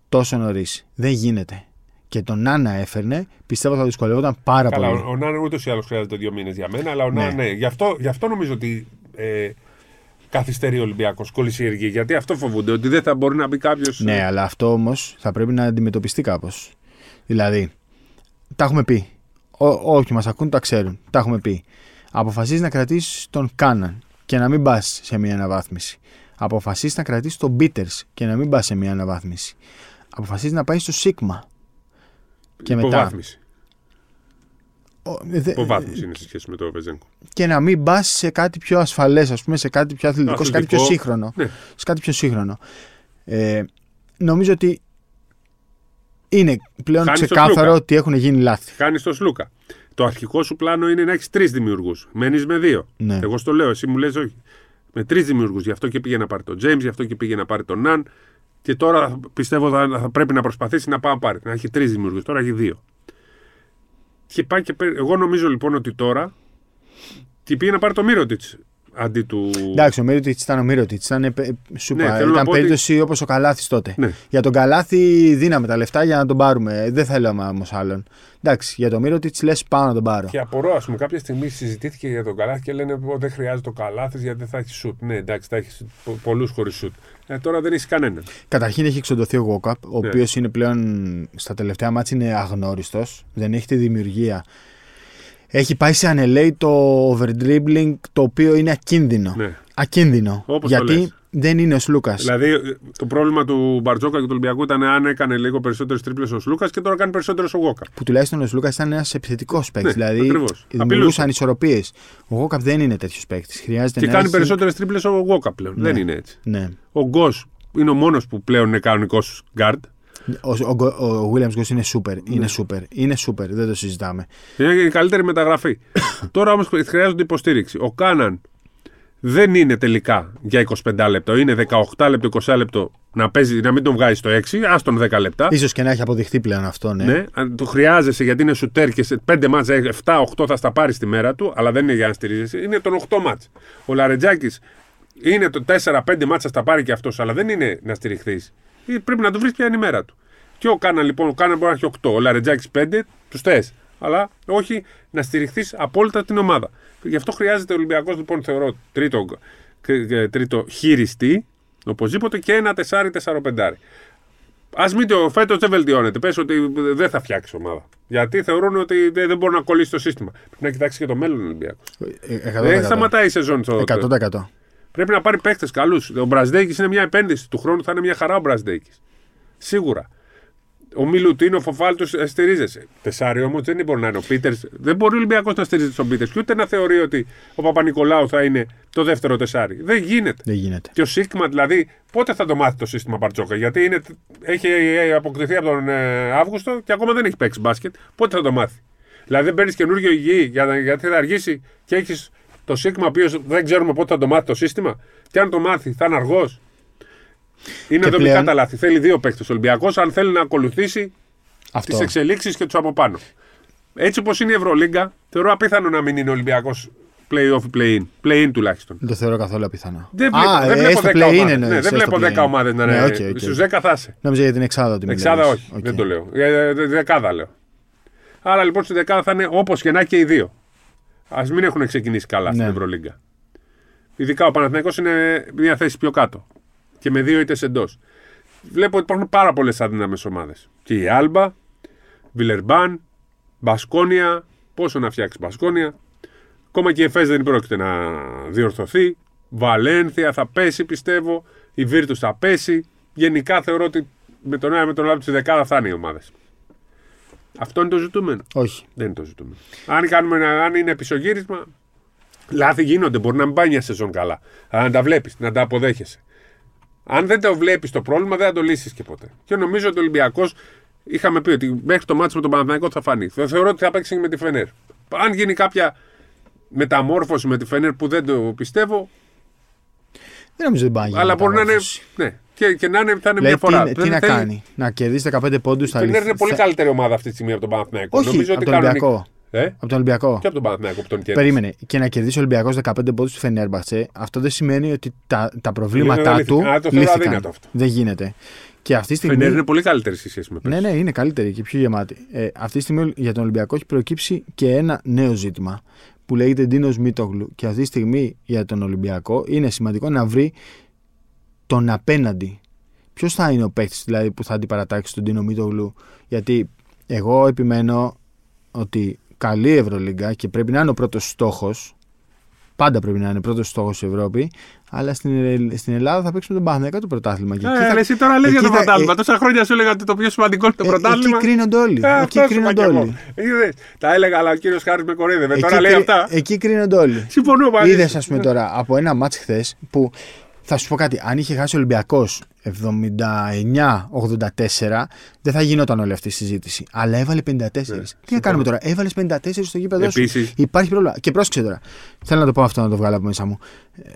τόσο νωρίς. Δεν γίνεται. Και τον Νάνα έφερνε, πιστεύω θα δυσκολεύονταν πάρα Καλά, πολύ. ο, ο Νάν ούτως ή άλλως χρειάζεται δύο μήνες για μένα, αλλά ο Ναι. Νάν ναι. Γι' αυτό, γι' αυτό νομίζω ότι ε, καθυστερεί ο Ολυμπιακός, κολλησιεργεί. Γιατί αυτό φοβούνται, ότι δεν θα μπορεί να μπει κάποιος. Ναι, αλλά αυτό όμως θα πρέπει να αντιμετωπιστεί κάπως. Δηλαδή, τα έχουμε πει. Ό, όποιοι μας ακούν τα ξέρουν. Τα έχουμε πει. Αποφασίζεις να κρατήσεις τον Κάναν και να μην πας σε μια αναβάθμιση. Αποφασίζεις να κρατήσεις τον Μπίτερ και να μην πας σε μια αναβάθμιση. Αποφασίζεις να πάεις στο Σίγμα. Και μετά. Υποβάθμιση. Ο- δε- Υποβάθμιση είναι σε σχέση με το Βεζέγκο. και να μην πας σε κάτι πιο ασφαλές, ας πούμε, σε κάτι πιο αθλητικό, σε κάτι πιο Αθλητικό. σύγχρονο. Ναι. Σε κάτι πιο σύγχρονο. Ε, νομίζω ότι είναι πλέον Χάνεις το ξεκάθαρο Σλούκα. ότι έχουν γίνει λάθη. Κάνει το Σλούκα. Το αρχικό σου πλάνο είναι να έχεις τρεις δημιουργούς. Μένεις με δύο. Ναι. Εγώ στο λέω, εσύ μου λες όχι. Με τρεις δημιουργούς. Γι' αυτό και πήγε να πάρει τον Τζέιμς, γι' αυτό και πήγε να πάρει τον Ναν. Και τώρα πιστεύω θα, θα πρέπει να προσπαθήσει να πάει να πάρει. Να έχει τρεις δημιουργούς. Τώρα έχει δύο. Και πάει και παίρνει- Εγώ νομίζω λοιπόν ότι τώρα. Και πήγε να πάρει το Μύρωτιτς αντί του. Εντάξει, ο Μύρωτιτ ήταν ο Μύρωτιτ. Ήταν ε, ε, σούπα. Ναι, θέλω να ήταν πω ότι- περίπτωση όπως ο Καλάθης τότε. Ναι. Για τον Καλάθη δίναμε τα λεφτά για να τον πάρουμε. Ε, Δεν θέλαμε όμως άλλον. Εντάξει, για τον Μύρωτιτ λες πάω να τον πάρω. Και απορώ, ας πούμε, κάποια στιγμή συζητήθηκε για τον Καλάθι και λένε ότι δεν χρειάζεται ο Καλάθι γιατί δεν θα έχει σουτ. Ναι, εντάξει, θα έχεις πολλούς χωρίς σουτ. Ε, τώρα δεν έχει κανέναν. Καταρχήν έχει εξοντωθεί ο Γόκαπ, ο Ναι. οποίος είναι πλέον στα τελευταία μάτια είναι αγνώριστος. Δεν έχει τη δημιουργία. Έχει πάει σε ανελαίητο overdribbling το οποίο είναι ακίνδυνο. Ναι. Ακίνδυνο. Όπως το γιατί λες. δεν είναι ο Σλούκας. Δηλαδή, ε, το πρόβλημα του Μπαρτζόκα και του Ολυμπιακού ήταν αν έκανε λίγο περισσότερες τρίπλες ο Σλούκας και τώρα κάνει περισσότερες ο Γουόκαπ. Που τουλάχιστον ο Σλούκας ήταν ένας επιθετικός παίκτης. Ναι, δηλαδή ακριβώς. δημιουργούσαν ισορροπίες. Ο Γουόκαπ δεν είναι τέτοιος παίκτης. Χρειάζεται Και να κάνει έχει... περισσότερες τρίπλες ο Γουόκαπ πλέον. Ναι. Δεν είναι έτσι. Ναι. Ο Γκος είναι ο μόνος που πλέον είναι κανονικός γκάρντ. Ο, ο, ο, Williams Goss είναι σούπερ. Είναι σούπερ. Είναι σούπερ. Δεν το συζητάμε. Είναι η καλύτερη μεταγραφή. τώρα όμως χρειάζονται υποστήριξη. Ο Κάναν δεν είναι τελικά για 25 λεπτό. Είναι 18 λεπτό, 20 λεπτό να, παίζει, να μην τον βγάζει στο 6, ας τον 10 λεπτά. Ίσως και να έχει αποδειχθεί πλέον αυτό, ναι. Ναι, αν το χρειάζεσαι γιατί είναι σουτέρ και σε 5 μάτσα, 7-8 θα στα πάρεις τη μέρα του, αλλά δεν είναι για να στηρίζεσαι. Είναι τον 8 μάτσα. Ο Λαρετζάκης είναι το 4-5 μάτσα στα πάρει και αυτός, αλλά δεν είναι να στηριχθείς. Πρέπει να του βρεις ποια είναι η μέρα του. Και ο Κάνα λοιπόν, ο Κάνα μπορεί να έχει 8, ο Λαρετζάκης 5, τους θες. Αλλά όχι να στηριχθείς απόλυτα την ομάδα. Γι' αυτό χρειάζεται ο Ολυμπιακός, λοιπόν, θεωρώ τρίτο, ε, τρίτο χειριστή, οπωσδήποτε και ένα τεσάρι, τεσσαροπεντάρι. Α μην το φέτος δεν βελτιώνεται. Πες ότι δεν θα φτιάξει ομάδα. Γιατί θεωρούν ότι δεν δεν μπορεί να κολλήσει το σύστημα. Πρέπει να κοιτάξει και το μέλλον ο Ολυμπιακός. Ε, 100%. Δεν σταματάει η σεζόν στο. 100%. Πρέπει να πάρει παίχτε καλούς. Ο Μπραζδέκης είναι μια επένδυση. Του χρόνου θα είναι μια χαρά ο Μπραζδέκης. Σίγουρα. Ο Μιλουτίνο, ο Φοφάλτος στηρίζεσαι. Τεσάρι όμως δεν μπορεί να είναι ο Πίτερς. Δεν μπορεί ο Ολυμπιακός να στηρίζεται στον Πίτερς και ούτε να θεωρεί ότι ο Παπα-Νικολάου θα είναι το δεύτερο τεσάρι. Δεν γίνεται. Δεν γίνεται. Και ο Σίγμα δηλαδή πότε θα το μάθει το σύστημα Μπαρτζόκα; Γιατί είναι, έχει αποκτηθεί από τον ε, Αύγουστο και ακόμα δεν έχει παίξει μπάσκετ. Πότε θα το μάθει; Δηλαδή δεν παίρνεις καινούργιο υγιή για, γιατί θα αργήσει και έχεις το Σίγμα ο οποίος δεν ξέρουμε πότε θα το μάθει το σύστημα. Και αν το μάθει θα είναι αργός. Είναι Και δομικά πλέον- τα λάθη. Θέλει δύο παίκτες ο Ολυμπιακός αν θέλει να ακολουθήσει Αυτό. τις εξελίξεις και τους από πάνω. Έτσι όπως είναι η Ευρωλίγκα, θεωρώ απίθανο να μην είναι Ολυμπιακός play-off ή play-in. Play-in τουλάχιστον. Δεν το θεωρώ καθόλου απιθανό. Δεν βλέπω, Α, δεν ε, βλέπω στο 10 play-in ομάδες. εννοείς, Ναι, δεν στο βλέπω 10 play-in. ομάδες να Ναι, είναι. οκ, οκ. Στους 10 θα είσαι. Νόμιζα για την εξάδα ότι μιλάς. Εξάδα όχι. Οκ. Δεν το λέω. Ε, δε- Δεκάδα λέω. Άρα λοιπόν στη δεκάδα θα είναι όπως και να έχει και οι δύο. Α μην έχουν ξεκινήσει καλά στην Ναι. Ευρωλίγκα. Ειδικά ο Παναθηναϊκός είναι μια θέση πιο κάτω. Και με δύο ήττες εντός. Βλέπω ότι υπάρχουν πάρα πολλές αδύναμες ομάδες. Και η Άλμπα, Βιλερμπάν, Μπασκόνια. Πόσο να φτιάξει Μπασκόνια. Ακόμα και η Εφές δεν πρόκειται να διορθωθεί. Βαλένθια θα πέσει πιστεύω. Η Βίρτους θα πέσει. Γενικά θεωρώ ότι με τον ένα με τον άλλο τη δεκάδα θα είναι οι ομάδες. Αυτό είναι το ζητούμενο. Όχι. Δεν είναι το ζητούμενο. Αν, κάνουμε, ένα- αν είναι πισωγύρισμα, λάθη γίνονται. Μπορεί να μην πάει μια σεζόν καλά. Αλλά να τα βλέπεις, να τα αποδέχεσαι. Αν δεν το βλέπεις το πρόβλημα, δεν θα το λύσεις και ποτέ. Και νομίζω ότι ο Ολυμπιακός είχαμε πει ότι μέχρι το μάτσο με τον Παναθηναϊκό θα φανεί. Θε- Θεωρώ ότι θα παίξει και με τη Φενέρ. Αν γίνει κάποια μεταμόρφωση με τη Φενέρ που δεν το πιστεύω, Δεν νομίζω ότι πάει να γίνει αλλά μπορεί να είναι. μεταμόρφωση. Ναι, και, και να είναι, θα είναι Λέει, μια φορά. τι, τι Δεν να θέλει- κάνει, να κερδίσει 15 πόντους Η στα Φενέρ είναι πολύ θα- καλύτερη ομάδα αυτή τη στιγμή από τον Παναθηναϊκό. Όχι, Νομίζω από ότι τον κανονικά- Ολυμπιακό. Ε; Από τον Ολυμπιακό. Και από τον Παναθηναϊκό που τον κέρδισε. Περίμενε. Και να κερδίσει ο Ολυμπιακός 15 πόντους του Φενέρμπαχτσε, αυτό δεν σημαίνει ότι τα, τα προβλήματά Είναι του. λύθηκαν. Α, το θεωρώ λύθηκαν. αδύνατο αυτό. Δεν γίνεται. Και αυτή τη Η στιγμή. Φενέρ είναι πολύ καλύτερη σε σχέση με Ναι, πέρσι. ναι, είναι καλύτερη και πιο γεμάτη. Ε, αυτή τη στιγμή για τον Ολυμπιακό έχει προκύψει και ένα νέο ζήτημα που λέγεται Ντίνος Μίτογλου. Και αυτή τη στιγμή για τον Ολυμπιακό είναι σημαντικό να βρει τον απέναντι. Ποιος θα είναι ο παίκτης δηλαδή, που θα αντιπαρατάξει τον Ντίνο Μίτογλου. Γιατί εγώ επιμένω ότι καλή Ευρωλίγκα και πρέπει να είναι ο πρώτος στόχος. Πάντα πρέπει να είναι πρώτος στόχος στην Ευρώπη. Αλλά στην, στην Ελλάδα θα παίξουμε τον Παναθηναϊκό το πρωτάθλημα. Και εκεί Ε, θα- ρε, εσύ τώρα λες για το εκεί θα- πρωτάθλημα. ε, Τόσα χρόνια σου έλεγα ότι το πιο σημαντικό είναι το ε, πρωτάθλημα. Εκεί κρίνονται όλοι. Ε, εκεί αυτό σου είπα κρίνονται κι εγώ. όλοι. Είδες, τα έλεγα, αλλά ο κύριος Χάρης με κορίδευε. Εκεί, Τώρα λέει κρι- αυτά. εκεί κρίνονται όλοι. Συμφωνώ μαζί. Είδες, σου. ας πούμε, τώρα από ένα μάτς χθες που θα σου πω κάτι. Αν είχε χάσει ο Ολυμπιακός 79-84, δεν θα γινόταν όλη αυτή η συζήτηση. Αλλά έβαλε 54. Τι να συμφωνώ. κάνουμε τώρα, έβαλες 54 στο γήπεδο σου. Επίσης- Υπάρχει πρόβλημα. Και πρόσεξε τώρα. Θέλω να το πω αυτό να το βγάλω από μέσα μου. Ε,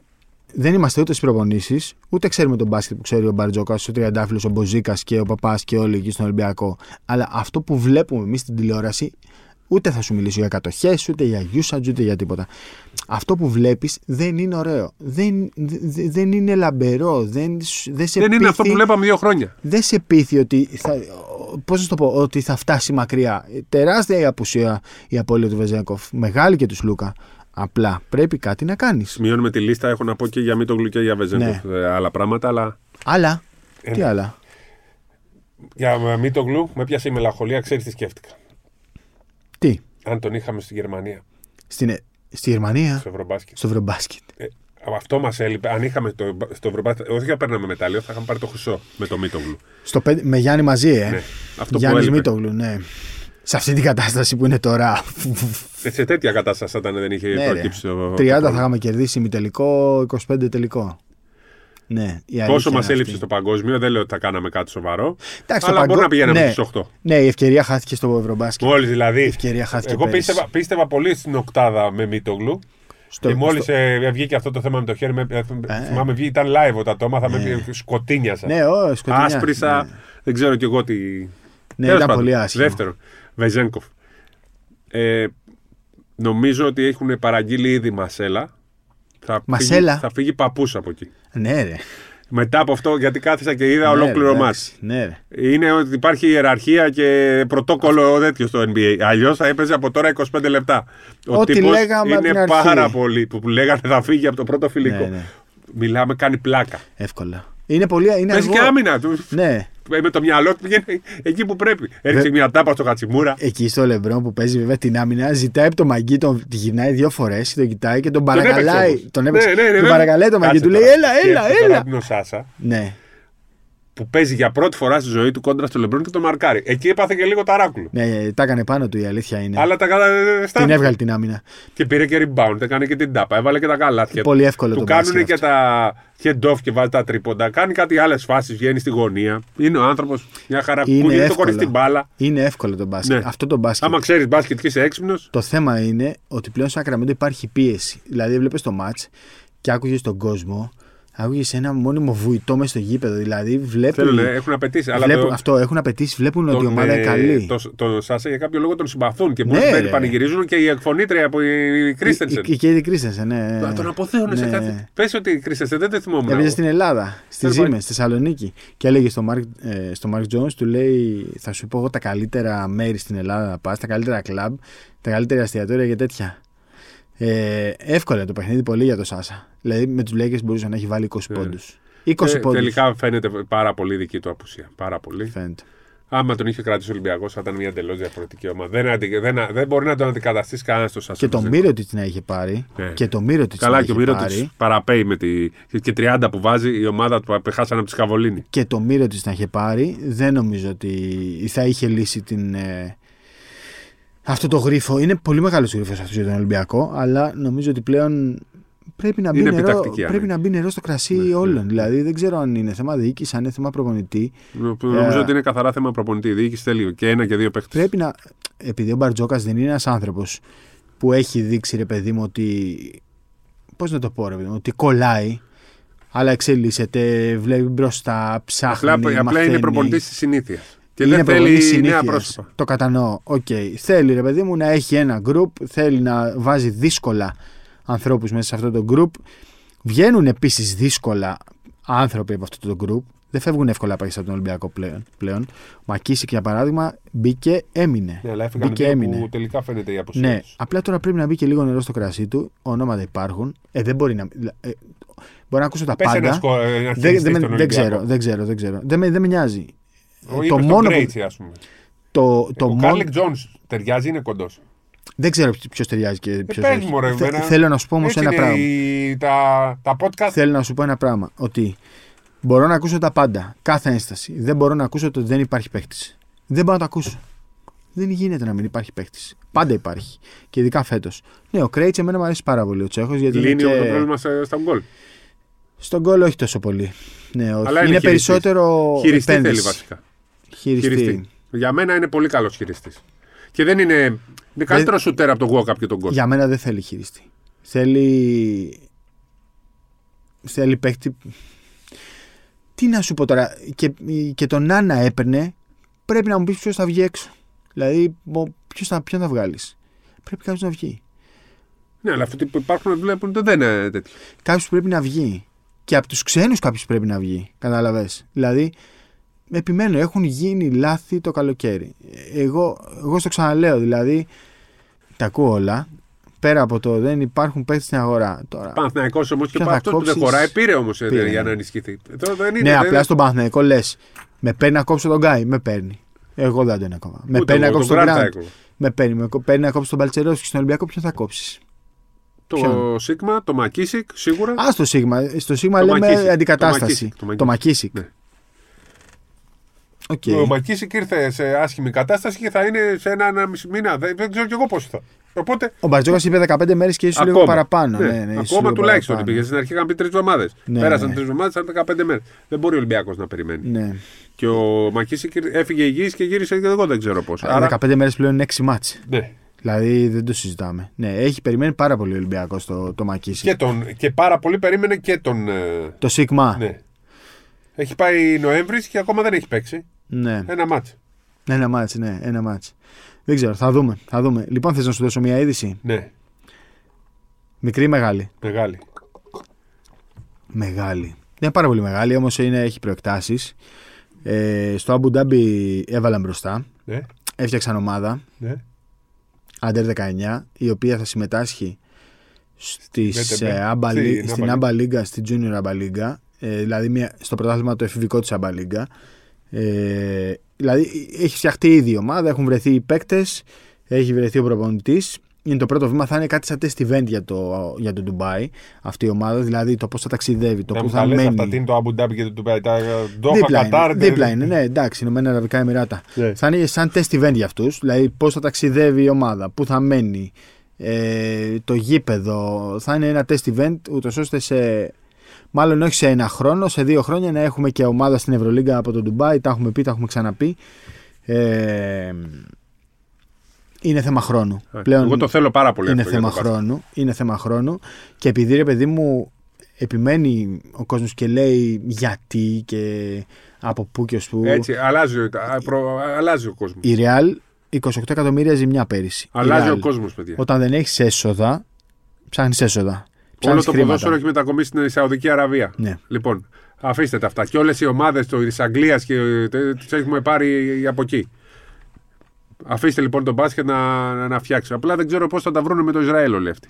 Δεν είμαστε ούτε στις προπονήσεις, ούτε ξέρουμε τον μπάσκετ που ξέρει ο Μπαρτζόκας, ο Τριαντάφυλλος, ο Μποζίκας και ο Παπάς και όλοι εκεί στον Ολυμπιακό. Αλλά αυτό που βλέπουμε εμείς στην τηλεόραση, ούτε θα σου μιλήσω για κατοχές, ούτε για usage, ούτε για τίποτα. Αυτό που βλέπεις δεν είναι ωραίο. Δεν, δε- δεν είναι λαμπερό. Δεν, σ- δεν, σε Δεν είναι αυτό πείθει- που βλέπαμε δύο χρόνια. δεν σε πείθει ότι θα, πώς να το πω, ότι θα φτάσει μακριά. Τεράστια η απουσία η απώλεια του Βεζέγκοφ. Μεγάλη και τους Λούκα. Απλά πρέπει κάτι να κάνεις. Σημειώνουμε τη λίστα. Έχω να πω και για Μίτογλου και για Βεζέγκοφ Ναι. ε, άλλα πράγματα. Αλλά Άλλα. Ε, Τι ναι. άλλα; για Μίτογλου με πιάσε η μελαγχολία. Ξέρεις τι σκέφτηκα. Τι. Αν τον είχαμε στη Γερμανία, Στην, ε- στη Γερμανία, στο Ευρωμπάσκετ. στο Ευρωμπάσκετ. Ε, αυτό μας έλειπε. Αν είχαμε το, στο Ευρωμπάσκετ. Όχι για παίρναμε μετάλλιο, θα είχαμε πάρει το χρυσό με το Μίτογλου. Στο πέντε- με Γιάννη μαζί, ε. Ναι. Αυτό που Γιάννης έλειπε. Μίτογλου, ναι. Σε αυτή την κατάσταση που είναι τώρα. Ε, Σε τέτοια κατάσταση όταν δεν είχε Ναι, ρε. προκύψει το. 30 το θα είχαμε κερδίσει μη τελικό, 25 τελικό. Ναι, η Πόσο αλήθεια μας είναι έλειψε αυτή. στο παγκόσμιο, δεν λέω ότι θα κάναμε κάτι σοβαρό. Εντάξει, το αλλά μπορεί παγκο- να πηγαίναμε ναι. στους 8. Ναι, η ευκαιρία χάθηκε στο Ευρωμπάσκετ. Μόλις δηλαδή. ευκαιρία χάθηκε Εγώ πέρυσι. πίστευα, πίστευα πολύ στην οκτάδα με Μίτογλου. Στο- και μόλις στο- βγήκε αυτό το θέμα με το χέρι, με, ε, θυμάμαι βγήκε, ήταν live όταν το έμαθα, με σκοτίνιασα. Ναι, ο, σκοτεινιά. Άσπρισα, Ναι. δεν ξέρω κι εγώ τι. Ναι, Τέλος ήταν πάντων. πολύ άσχημο. Δεύτερον, Βεζέγκοφ. Ε, νομίζω ότι έχουν παραγγείλει ήδη Μασέλα. Θα Μασέλα; Φύγει, θα φύγει παππούς από εκεί. Ναι, ρε. Μετά από αυτό, γιατί κάθισα και είδα Ναι, ολόκληρο ρε, μάτς. εντάξει. Ναι, ρε. Είναι ότι υπάρχει ιεραρχία και πρωτόκολλο τέτοιο στο NBA. Αλλιώς θα έπαιζε από τώρα 25 λεπτά. Ο Ό,τι τύπος λέγαμε από είναι την αρχή. πάρα πολύ που, που λέγανε θα φύγει από το πρώτο φιλικό. Ναι, ναι. Μιλάμε, κάνει πλάκα. Εύκολα. Είναι πολύ. Είναι Παίζει αργό. και άμυνα του. Ναι. Με το μυαλό του πηγαίνει εκεί που πρέπει. Έριξε μια τάπα στο Χατσιμούρα. Εκεί στο Λεμπρόν που παίζει βέβαια την άμυνα, ζητάει από τον Μαγκή, τον τη γυρνάει δύο φορές, τον κοιτάει και τον έπαιξε παρακαλάει. όμως. Τον έπαιξε. Ναι, ναι, ναι, τον βέβαια. παρακαλάει τον Μαγκή, Κάτσε του λέει τώρα. έλα, έλα, Σκέφτεται τώρα έλα. την ο Σάσα Ναι, που παίζει για πρώτη φορά στη ζωή του κόντρα στο Λεμπρόν και τον μαρκάρει. Εκεί έπαθε και λίγο ταράκουλο. ναι, τα έκανε πάνω του η αλήθεια είναι. Αλλά τα καλά Την στάθηκε. έβγαλε την άμυνα. Και πήρε και rebound, έκανε και την τάπα, έβαλε και τα καλάθια. Πολύ εύκολο Του το κάνουν μπάσκετ και αυτό. τα head off και βάζει τα τρίποντα. Κάνει κάτι άλλες φάσεις, βγαίνει στη γωνία. Είναι ο άνθρωπος μια χαρά. Είναι Κουνιέται το εύκολο. κορί στην μπάλα. Είναι εύκολο το μπάσκετ. Ναι. Αυτό το μπάσκετ. Άμα ξέρεις μπάσκετ και είσαι έξυπνο. Το θέμα είναι ότι πλέον στο Ακραμέντο υπάρχει πίεση. Δηλαδή, έβλεπες το match και άκουγες τον κόσμο, άκουγες ένα μόνιμο βουητό μες στο γήπεδο. Δηλαδή, βλέπουν. Θέλουν, έχουν απαιτήσει. Αλλά βλέπουν το, Αυτό, έχουν απαιτήσει, βλέπουν ότι η τον, ομάδα είναι ε, καλή. Το, τον Σάσα για κάποιο λόγο τον συμπαθούν και μόλι Ναι, μπαίνει ρε. πανηγυρίζουν και η εκφωνήτρια από η Κρίστενσεν. Η, η, και η Κρίστενσεν, ναι. Να τον αποθέουν σε Ναι. κάτι. Πες ότι η Κρίστενσεν δεν το θυμόμουν. Έπαιζε εγώ. στην Ελλάδα, στη Τέλος Ζήμες, πάντων. στη Θεσσαλονίκη. Και έλεγε στο Mark, ε, στο Mark Jones, του λέει: Θα σου πω εγώ τα καλύτερα μέρη στην Ελλάδα να πας, τα καλύτερα κλαμπ, τα καλύτερα εστιατόρια και τέτοια. Ε, εύκολα το παιχνίδι πολύ για το Σάσα. Δηλαδή με τους Lakers μπορούσε να έχει βάλει 20 Ναι. πόντους. 20 Ε, πόντους. τελικά φαίνεται πάρα πολύ δική του απουσία. Πάρα πολύ. Φαίνεται. Άμα τον είχε κρατήσει ο Ολυμπιακός, θα ήταν μια εντελώς διαφορετική ομάδα. Δεν, αντι- δεν, δεν μπορεί να τον αντικαταστήσει κανένας το Σάσα. Και το Βουζέκοφ. Μύρο να είχε πάρει. Ναι. Και το Μύρο Καλά, να και ο είχε Μύρο πάρει. παραπέει με τη. και 30 που βάζει η ομάδα του που χάσανε από τη Σκαβολίνη. Και το Μύρο να είχε πάρει. Δεν νομίζω ότι θα είχε λύσει την. ε, αυτό το γρίφο. Είναι πολύ μεγάλος γρίφος αυτός για τον Ολυμπιακό. Αλλά νομίζω ότι πλέον πρέπει να μπει, Είναι νερό, επιτακτική πρέπει ανάγκη. να μπει νερό στο κρασί Ναι, όλων. ναι, ναι. Δηλαδή δεν ξέρω αν είναι θέμα διοίκηση, αν είναι θέμα προπονητή. Που Νομίζω Ε, ότι είναι καθαρά θέμα προπονητή. Η διοίκηση θέλει και ένα και δύο παίχτες. Πρέπει να. Επειδή ο Μπαρτζόκας δεν είναι ένας άνθρωπος που έχει δείξει ρε παιδί μου ότι. Πώς να το πω, ρε παιδί μου, ότι κολλάει. Αλλά εξελίσσεται, βλέπει μπροστά, ψάχνει. Απλά, απλά μαθαίνει. είναι προπονητής της συνήθεια. Και Είναι δεν προπονητής θέλει νέα συνήθειας. πρόσωπα. Το κατανοώ. Οκ. Θέλει ρε παιδί μου να έχει ένα group, θέλει να βάζει δύσκολα ανθρώπους μέσα σε αυτό το group. Βγαίνουν επίσης δύσκολα άνθρωποι από αυτό το group. Δεν φεύγουν εύκολα παίκτες από τον Ολυμπιακό πλέον. πλέον. Ο Μακίσικ για παράδειγμα μπήκε, έμεινε. Ναι, αλλά έφυγαν Μπήκε, δύο έμεινε. που τελικά φαίνεται η απουσία. Ναι, τους. απλά τώρα πρέπει να μπει και λίγο νερό στο κρασί του. Ονόματα υπάρχουν. Ε, δεν μπορεί να. Ε, μπορεί να ακούσω τα Πες πάντα. ένας σκο- ένα Δεν, χειριστή δεν, με- στον δεν Ολυμπιακό. ξέρω, δεν ξέρω, δεν ξέρω. Δεν με, δεν με νοιάζει. Ο το είπες τον μόνο που- Κρέιτσι, ας πούμε. Το, το ο μόνο, Κάρλικ Τζόνς ταιριάζει, είναι κοντός. δεν ξέρω ποιο ταιριάζει και ποιος πες όχι. μου, ρε, Θε- εμένα- θέλω να σου πω όμως Έτσι ένα είναι πράγμα. η- τα, τα podcast. Θέλω να σου πω ένα πράγμα. Ότι μπορώ να ακούσω τα πάντα. Κάθε ένσταση. Δεν μπορώ να ακούσω ότι δεν υπάρχει παίχτη. Δεν μπορώ να το ακούσω. Δεν γίνεται να μην υπάρχει παίχτη. Πάντα υπάρχει. Και ειδικά φέτος. Ναι, ο Κρέιτς εμένα μου αρέσει πάρα πολύ ο Τσέχος. Γιατί είναι Λύνει και... το πρόβλημα σε- στα γκολ. Στον γκολ όχι τόσο πολύ. Ναι, όχι. Αλλά είναι είναι, χειριστής. περισσότερο. Χειριστή επένδυση. θέλει βασικά. Χειριστή. Χειριστή. Για μένα είναι πολύ καλός χειριστής. Και δεν είναι. Είναι καλύτερος σουτέρ από τον Walkup και τον Γκολ. Για μένα δεν θέλει χειριστή. Θέλει. Θέλει παίχτη. Τι να σου πω τώρα. Και, και τον Νάνα έπαιρνε. Πρέπει να μου πεις ποιος θα βγει έξω. Δηλαδή, ποιος θα, ποιον θα βγάλεις. Πρέπει κάποιος να βγει. Ναι, αλλά αυτοί που υπάρχουν βλέπουν ότι δεν είναι τέτοιο. Κάποιος πρέπει να βγει. Και από τους ξένους κάποιος πρέπει να βγει. Κατάλαβες. Δηλαδή, επιμένω, έχουν γίνει λάθη το καλοκαίρι. Εγώ, εγώ στο ξαναλέω, δηλαδή, τα ακούω όλα. Πέρα από το δεν υπάρχουν παίχτε στην αγορά. Τώρα, Παναθυναϊκό όμως και Ποια θα αυτό που δεν κόψεις; χωράει πήρε όμως Πήρε, για ναι. να ενισχυθεί. Εδώ δεν είναι. ναι, δεν- απλά στον Παναθηναϊκό λες. Με παίρνει να κόψω τον Γκάι, με παίρνει. Εγώ δεν τον είναι ακόμα. Με Ούτε παίρνει να εγώ, κόψω τον τον Grant θα Γκραντ. έκοβα. Με παίρνει, με κο- παίρνει να κόψω τον Μπαλτσερόφσκι στον Ολυμπιακό. Ποιον θα κόψεις; Το Ποιον; Σίκμα, το Μακίσικ, σίγουρα. Α στο Σίκμα. Στο Σίκμα Το λέμε Μακίσικ, το αντικατάσταση. Μακίσικ, το Το Μακίσικ. Ναι. Οκ. Ο Μακίσικ ήρθε σε άσχημη κατάσταση και θα είναι σε ένα, ένα μισή μήνα. Δεν, δεν ξέρω κι εγώ πόσο θα. Οπότε. Ο Μπαρτζόκας είπε 15 μέρες και ίσως λίγο παραπάνω. Ναι, Ναι, ναι, ίσως ακόμα λίγο τουλάχιστον ότι παραπάνω. πήγε. Στην αρχή είχαν πει τρεις εβδομάδες. Ναι, Πέρασαν ναι. τρεις εβδομάδες, ήταν 15 μέρες. Δεν μπορεί ο Ολυμπιακός να περιμένει. Ναι. Και ο Μακίσικ έφυγε υγιής και γύρισε και εγώ δεν ξέρω πώ. Άρα... 15 μέρες πλέον είναι 6 μάτς. ναι. Δηλαδή δεν το συζητάμε. Ναι, έχει περιμένει πάρα πολύ ο Ολυμπιακός το, το Μακίση. Και, τον, και πάρα πολύ περίμενε και τον. ε, Το Σίγμα. Ναι. ναι. Έχει πάει Νοέμβρης και ακόμα δεν έχει παίξει. Ναι. Ένα μάτς. Ένα μάτς, ναι, ένα μάτς. Δεν ξέρω, θα δούμε, θα δούμε. Λοιπόν, θες να σου δώσω μια είδηση; Ναι, Μικρή ή μεγάλη; μεγάλη. Μεγάλη. Δεν είναι πάρα πολύ μεγάλη, όμως είναι, έχει προεκτάσεις. Ε, στο Abu Dhabi έβαλαν μπροστά. Ναι, Έφτιαξαν ομάδα, ναι. Under 19, η οποία θα συμμετάσχει στις, VTB. ε, ABA Στην League- ABA στην League. ABA League, στην Junior ABA League, ε, δηλαδή μια, στο πρωτάθλημα το εφηβικό της ABA League. Ε, δηλαδή έχει φτιαχτεί ήδη η ομάδα, έχουν βρεθεί οι παίκτες, έχει βρεθεί ο προπονητής. Είναι το πρώτο βήμα, θα είναι κάτι σαν test event για το, για το Dubai αυτή η ομάδα, δηλαδή το πώς θα ταξιδεύει, το Να που μου θα τα λες μένει. αυτά, τι είναι το Abu Dhabi και το Dubai. Τα Doha, Δίπλα Κατάρ. είναι, δίπλα είναι, ναι, εντάξει, Ηνωμένα Αραβικά Εμμυράτα. Ναι. Θα είναι σαν test event για αυτούς, δηλαδή πώς θα ταξιδεύει η ομάδα, πού θα μένει, ε, το γήπεδο. Θα είναι ένα test event, ούτως ώστε σε. Μάλλον όχι σε ένα χρόνο, σε δύο χρόνια να έχουμε και ομάδα στην Ευρωλίγκα από το Ντουμπάι. Τα έχουμε πει, τα έχουμε ξαναπεί. Ε, είναι θέμα χρόνου. Πλέον Εγώ το θέλω πάρα πολύ είναι αυτό για θέμα το μπάσκετ. χρόνου. Είναι θέμα χρόνου. Και επειδή ρε παιδί μου επιμένει ο κόσμος και λέει γιατί και από πού και ως πού. Έτσι, αλλάζει, ο- α, προ- αλλάζει ο κόσμος. Η Real 28 εκατομμύρια ζημιά πέρυσι. Η Αλλάζει Real, ο κόσμος, παιδιά. Όταν δεν έχεις έσοδα, ψάχνεις έσοδα. Όλο Ψάχνεις το χρήματα. ποδόσφαιρο έχει μετακομίσει στην Σαουδική Αραβία. Ναι. Λοιπόν, αφήστε τα αυτά. Και όλες οι ομάδες της Αγγλίας και τις έχουμε πάρει από εκεί. Αφήστε λοιπόν τον μπάσκετ να, να φτιάξει. Απλά δεν ξέρω πώς θα τα βρουν με το Ισραήλ όλοι αυτοί.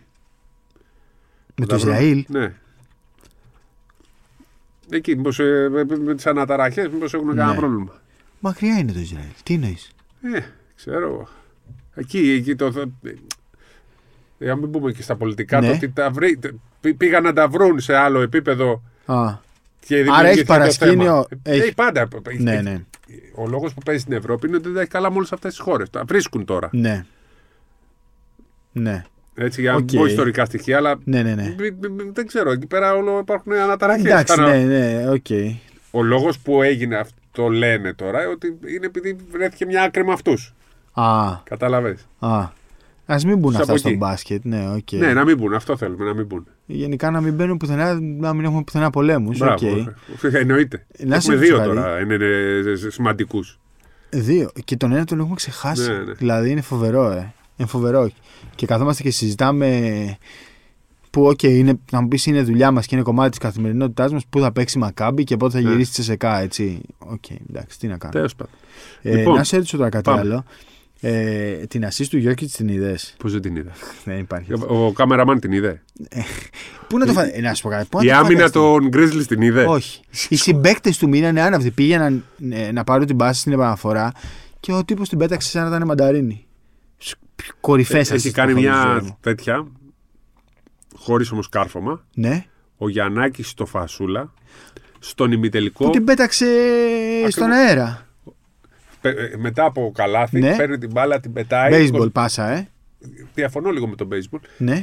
Με το Θα βρουν- Ισραήλ; Ναι. Εκεί, μήπως, ε, με, με τις αναταραχές, μήπως έχουν κανένα Ναι. πρόβλημα. Μακριά είναι το Ισραήλ. Τι εννοείς; Ε, ξέρω. εγώ. Εκεί, εκεί το. Θα- Για να μην πούμε και στα πολιτικά, Ναι. το ότι τα βρει, πή- πήγαν να τα βρουν σε άλλο επίπεδο Α, και έχει δημιουργήθηκε το παρασκήνιο, θέμα. έχει- Ε, πάντα. ναι, ναι. Ο λόγος που παίζει στην Ευρώπη είναι ότι δεν τα έχει καλά με όλες αυτές τις χώρες. Τα βρίσκουν τώρα. Ναι. Ναι. Έτσι, για να Οκ. μην πω ιστορικά στοιχεία, αλλά Ναι, ναι, ναι. μη- μη- μη- δεν ξέρω. Εκεί πέρα όλο υπάρχουν αναταραχές. Εντάξει, ναι, ναι, οκ. Ο λόγος που έγινε αυτό λένε τώρα ότι είναι επειδή βρέθηκε μια άκρη με αυτούς. Α, Κατάλαβε. α. Α μην μπουν Σε αυτά από στο εκεί. μπάσκετ. Ναι, οκ. Ναι, να μην μπουν. Αυτό θέλουμε, να μην μπουν. Γενικά να μην μπαίνουν πουθενά, να μην έχουμε πουθενά πολέμους. Μπράβο. Εννοείται. Να Έχουμε σε δύο ρωτήσω τώρα είναι, είναι σημαντικούς. Δύο. Και τον ένα τον έχουμε ξεχάσει. Ναι, ναι. Δηλαδή είναι φοβερό, ε. Είναι φοβερό. Και καθόμαστε και συζητάμε που, οκ, είναι, να μου πεις είναι δουλειά μας και είναι κομμάτι της καθημερινότητάς μας πού θα παίξει η Μακάμπη και πότε θα Ναι. γυρίσει τη ΤΣΣΚΑ, έτσι. Οκ, εντάξει, τι να κάνω. Τέλος πάντων. Ε, Λοιπόν, να σε ρωτήσω τώρα κάτι πάμε. άλλο. Ε, την ασίστ του Γιώκητς την είδες; Πώς δεν την είδα. Δεν υπάρχει. Ο, ο κάμεραμαν την είδε. Πού να το φα... ε, να σου πω κάτι. Πού να Η το άμυνα φανταστεί; των Grizzlies την είδε. Όχι. Οι συμπαίκτες του μείνανε άναυδοι. Πήγαιναν ε, να πάρουν την πάση στην επαναφορά και ο τύπος την πέταξε σαν να ήταν μανταρίνη. Κορυφές Ε, Έχει κάνει μια τέτοια. Χωρίς όμως κάρφωμα. Ναι. Ο Γιαννάκης στο φασούλα. Στον ημιτελικό. Που την πέταξε στον αέρα. Πε- ε, μετά από καλάθι. Ναι. Παίρνει την μπάλα, την πετάει. Baseball πάσα, ε. Διαφωνώ λίγο με τον baseball. Ναι.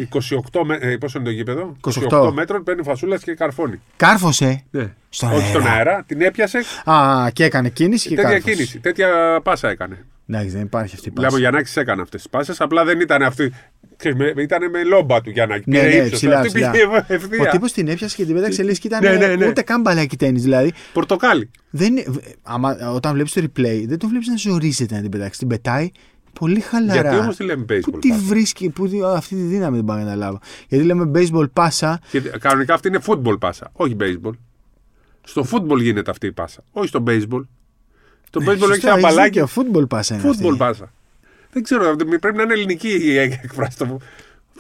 28 με... ε, πόσο είναι το γήπεδο; 28. μέτρων παίρνει φασούλας και καρφώνει. Κάρφωσε. Ναι. Στον Όχι αέρα. στον αέρα, την έπιασε. Α, και έκανε κίνηση και τέτοια κάρφωσε. κίνηση. Τέτοια πάσα έκανε. Εντάξει, δεν υπάρχει αυτή η Μιλάμε ο πάσα. Γιαννάκης έκανε αυτές τις πάσες. Απλά δεν ήταν αυτή. Ήταν με λόμπα του Γιαννάκη. Ναι, Πήρε ναι, ύψος. ψηλά, Αυτή ψηλά. πήγε Ο ευθεία. τύπος την έπιασε και την πέταξε λες και ήταν Ναι, ναι, ναι. ούτε καν μπαλάκι τέννη. Δηλαδή, Πορτοκάλι. δεν, είναι- άμα, όταν βλέπεις το replay, δεν τον βλέπεις να ζορίζεται να την πετάξει. Την πετάει πολύ χαλαρά. Γιατί όμως τη λέμε baseball. Πού τη pass? βρίσκει, πού τη- αυτή τη δύναμη δεν πάω να καταλάβω. Γιατί λέμε baseball πάσα. Γιατί κανονικά αυτή είναι football πάσα. Όχι baseball. Στο football γίνεται αυτή η πάσα. Όχι στο baseball. Το baseball έχεις Ναι, Σωστό, ένα έχεις μπαλάκι. δίκιο, football πάσα είναι Football αυτή. πάσα. Δεν ξέρω, πρέπει να είναι ελληνική η έκφραση. το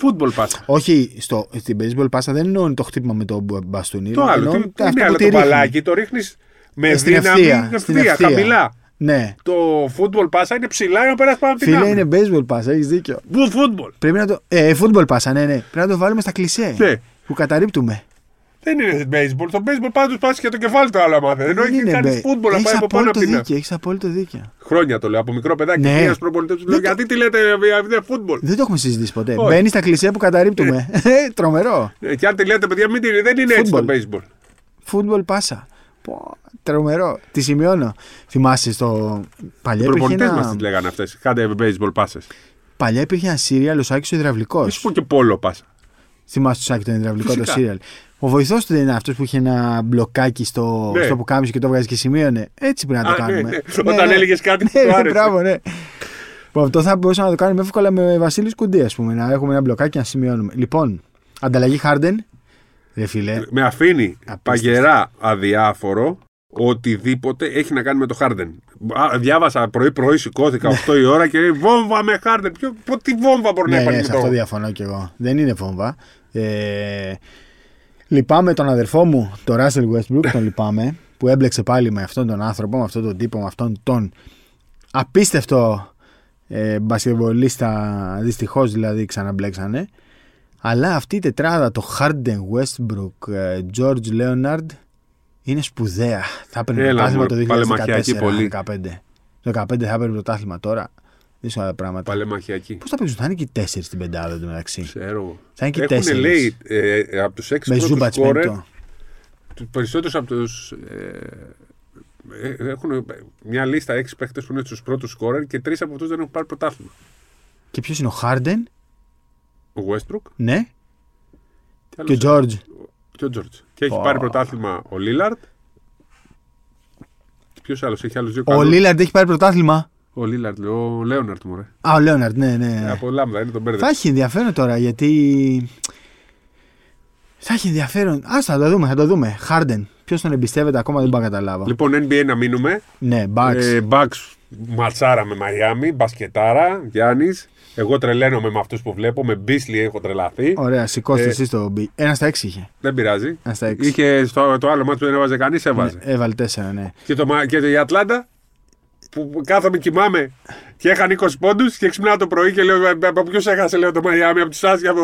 Football πάσα. Όχι, στο, στην baseball πάσα δεν εννοούν το χτύπημα με το μπου- μπαστούνι. Το άλλο. εννοούν Τι, αυτό είναι που άλλο τη το ρίχνει. μπαλάκι, το ρίχνεις με Ε, στην δύναμη ευθεία, στην ευθεία, ευθεία. χαμηλά. Ναι. Το football πάσα είναι ψηλά για να περάσει πάνω από την Φίλε, άμυνα. είναι baseball πάσα, έχεις δίκιο. Πού football. Πρέπει να το. Ε, football πάσα, ναι, ναι. Πρέπει να το βάλουμε στα κλισέ. Ναι. Που καταρρύπτουμε. Δεν είναι baseball. Το baseball πάντω πάσει και το κεφάλι το άλλο μάθε. Ενώ Δεν έχει είναι κάνει μπε- football να Έχεις πάει από πάνω από απόλυτο την άμυνα. δίκιο. Έχεις απόλυτο δίκιο. Χρόνια το λέω. Από μικρό παιδάκι. Ναι. Ένα προπονητή τους λέω Δεν το- Γιατί τη λέτε ε, αυτή είναι football; Δεν το έχουμε συζητήσει ποτέ. Όχι. Μπαίνει στα κλισέ που καταρρύπτουμε. Ε, Τρομερό. Ε, Και αν τη λέτε, παιδιά, μην τη δεν είναι έτσι το Football. baseball. Football πάσα. Πω, τρομερό. Τη σημειώνω. Θυμάσαι στο. Οι Παλιά υπήρχε, προπονητές ένα... μας τις λέγανε αυτές. Κάντε baseball πάσες. Παλιά υπήρχε ένα σύριαλ, ο Σάκης ο Ιδραυλικό. Μη σου πω και πόλο πάσα. Θυμάσαι το Σάκη τον Ιδραυλικό το Φυσικά. σύριαλ. Ο βοηθός του δεν είναι αυτός που είχε ένα μπλοκάκι στο, Ναι. στο πουκάμισο και το βγάζει και σημείωνε. Έτσι πρέπει να το Α, ναι, κάνουμε. ναι. Όταν έλεγες κάτι που ναι, του ναι, άρεσε. Μπράβο, ναι. Που αυτό θα μπορούσαμε να το κάνουμε εύκολα με Βασίλης Κουντή, ας πούμε. Να έχουμε ένα μπλοκάκι να σημειώνουμε. Λοιπόν, ανταλλαγή Χάρντεν. Ρε φιλέ. Με αφήνει Απίστευτο. παγερά αδιάφορο οτιδήποτε έχει να κάνει με το Harden. Α, Διάβασα πρωί-πρωί, σηκώθηκα 8 η ώρα και λέει, βόμβα με Harden. Ποιο, πο- τι βόμβα μπορεί να Ναι, υπάρχει ναι, με σε το αυτό διαφωνώ κι εγώ. Δεν είναι βόμβα. Ε, λυπάμαι τον αδερφό μου, τον Ράσελ Westbrook, τον λυπάμαι, που έμπλεξε πάλι με αυτόν τον άνθρωπο, με αυτόν τον τύπο, με αυτόν τον απίστευτο ε, μπασκετμπολίστα, δυστυχώς δηλαδή ξαναμπλέξανε. Αλλά αυτή η τετράδα, το Harden, Westbrook, ε, George Leonard, είναι σπουδαία. Θα έπαιρνε Έλα, πρωτάθλημα το μωρέ, παλεμαχιακή 2014, πολύ. 15. Το 15 θα έπαιρνε πρωτάθλημα τώρα. Δύσκολα πράγματα. παλεμαχιακή. Πώς θα παίζουν, θα είναι και οι τέσσερις στην πεντάδα του μεταξύ. Ξέρω εγώ. Θα είναι και Έχουν τέσσερις. λέει ε, ε, από τους έξι Με πρώτους Ζούμπατς σκόρερ, πέμπτο. τους περισσότερους από τους. Ε, ε, έχουν μια λίστα έξι παίχτες που είναι στους πρώτους σκόρερ και τρεις από αυτούς δεν έχουν πάρει πρωτάθλημα. Και ποιος είναι ο Χάρντεν, Ο Westbrook ναι, και, και ο άλλος- Τζόρτζ. και ο George. Και έχει Ω. πάρει πρωτάθλημα ο Λίλαρντ. Ποιος άλλος έχει άλλους δύο Ο καλούς. Λίλαρντ έχει πάρει πρωτάθλημα. Ο Λίλαρντ, ο Λέοναρτ μου, ρε. Α, ο Λέοναρντ, ναι, ναι. Από Λάμδα, είναι τον Θα μπέρδε. έχει ενδιαφέρον τώρα γιατί. Θα έχει ενδιαφέρον. Α, θα το δούμε, θα το δούμε. Χάρντεν. Ποιος τον εμπιστεύεται ακόμα δεν μπορώ να καταλάβω. Λοιπόν, NBA να μείνουμε. Ναι, Bucks. Ε, Bucks ματσάρα με Μαϊάμι, μπασκετάρα, Γιάννης. Εγώ τρελαίνομαι με αυτούς που βλέπω. Με Μπίσλεϊ έχω τρελαθεί. Ωραία, σηκώστε ε, εσείς το B. Ένα στα έξι είχε. Δεν πειράζει. Ένα στα έξι. Είχε στο το άλλο μάτι που δεν έβαζε κανείς, έβαζε. Ναι, έβαλε τέσσερα, ναι. Και, το, Μα- και η Ατλάντα; Που κάθομαι κοιμάμαι και είχαν 20 πόντους και ξυπνάω το πρωί και λέω από ποιου έχασε λέω το Μαϊάμι, από του Άσια. Από...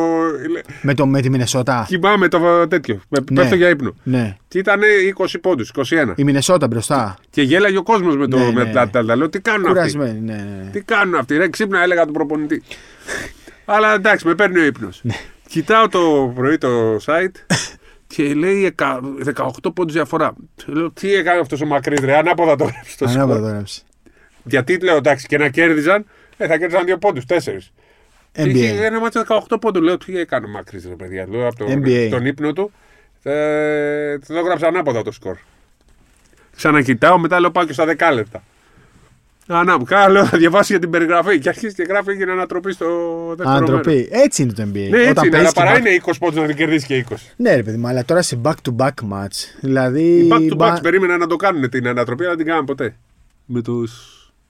Με, το, με τη Μινεσότα. Κοιμάμαι το τέτοιο. Με, Ναι. Πέφτω για ύπνο. Ναι. Και ήταν 20 πόντους, 21. Η Μινεσότα μπροστά. Και γέλαγε ο κόσμος με το Ναι, με ναι. την Ατλάντα. Λέω τι κάνουν αυτοί; Κουρασμένη, ναι, ναι. ναι. Τι κάνουν αυτοί, ρε, ξύπνα, έλεγα τον προπονητή. Αλλά εντάξει, με παίρνει ο ύπνος. Ναι. Κοιτάω το πρωί το site και λέει εκα- 18 πόντους διαφορά. Λέω, τι έκανε αυτός ο μακρύς, ρε, ανάποδα το έγραψε το Ανάποδα σκορ. το έγραψε. Γιατί λέω, εντάξει, και να κέρδιζαν, ε, θα κέρδιζαν δύο πόντους, τέσσερις. Είχε NBA. ένα μάτσο 18 πόντους. Λέω, τι έκανε ο μακρύς, ρε παιδιά. Λέω, από το, NBA. τον ύπνο του. Ε, το έγραψε ανάποδα το σκορ. Ξανακοιτάω, μετά λέω πάω και στα δεκάλεπτα. Ανάποδα, λέω θα διαβάσει για την περιγραφή. Και αρχίζει και γράφει έγινε ανατροπή στο δεύτερο μέρος. Ανατροπή. Έτσι είναι το NBA. Ναι, έτσι είναι, αλλά παίζεις και παρά back- είναι 20 πόντους να την κερδίσει και 20. Ναι, ρε παιδί μου, αλλά τώρα σε back-to-back match. Δηλαδή. Οι back to μπα- backs περίμεναν να το κάνουν την ανατροπή, αλλά δεν την κάναν ποτέ. Με του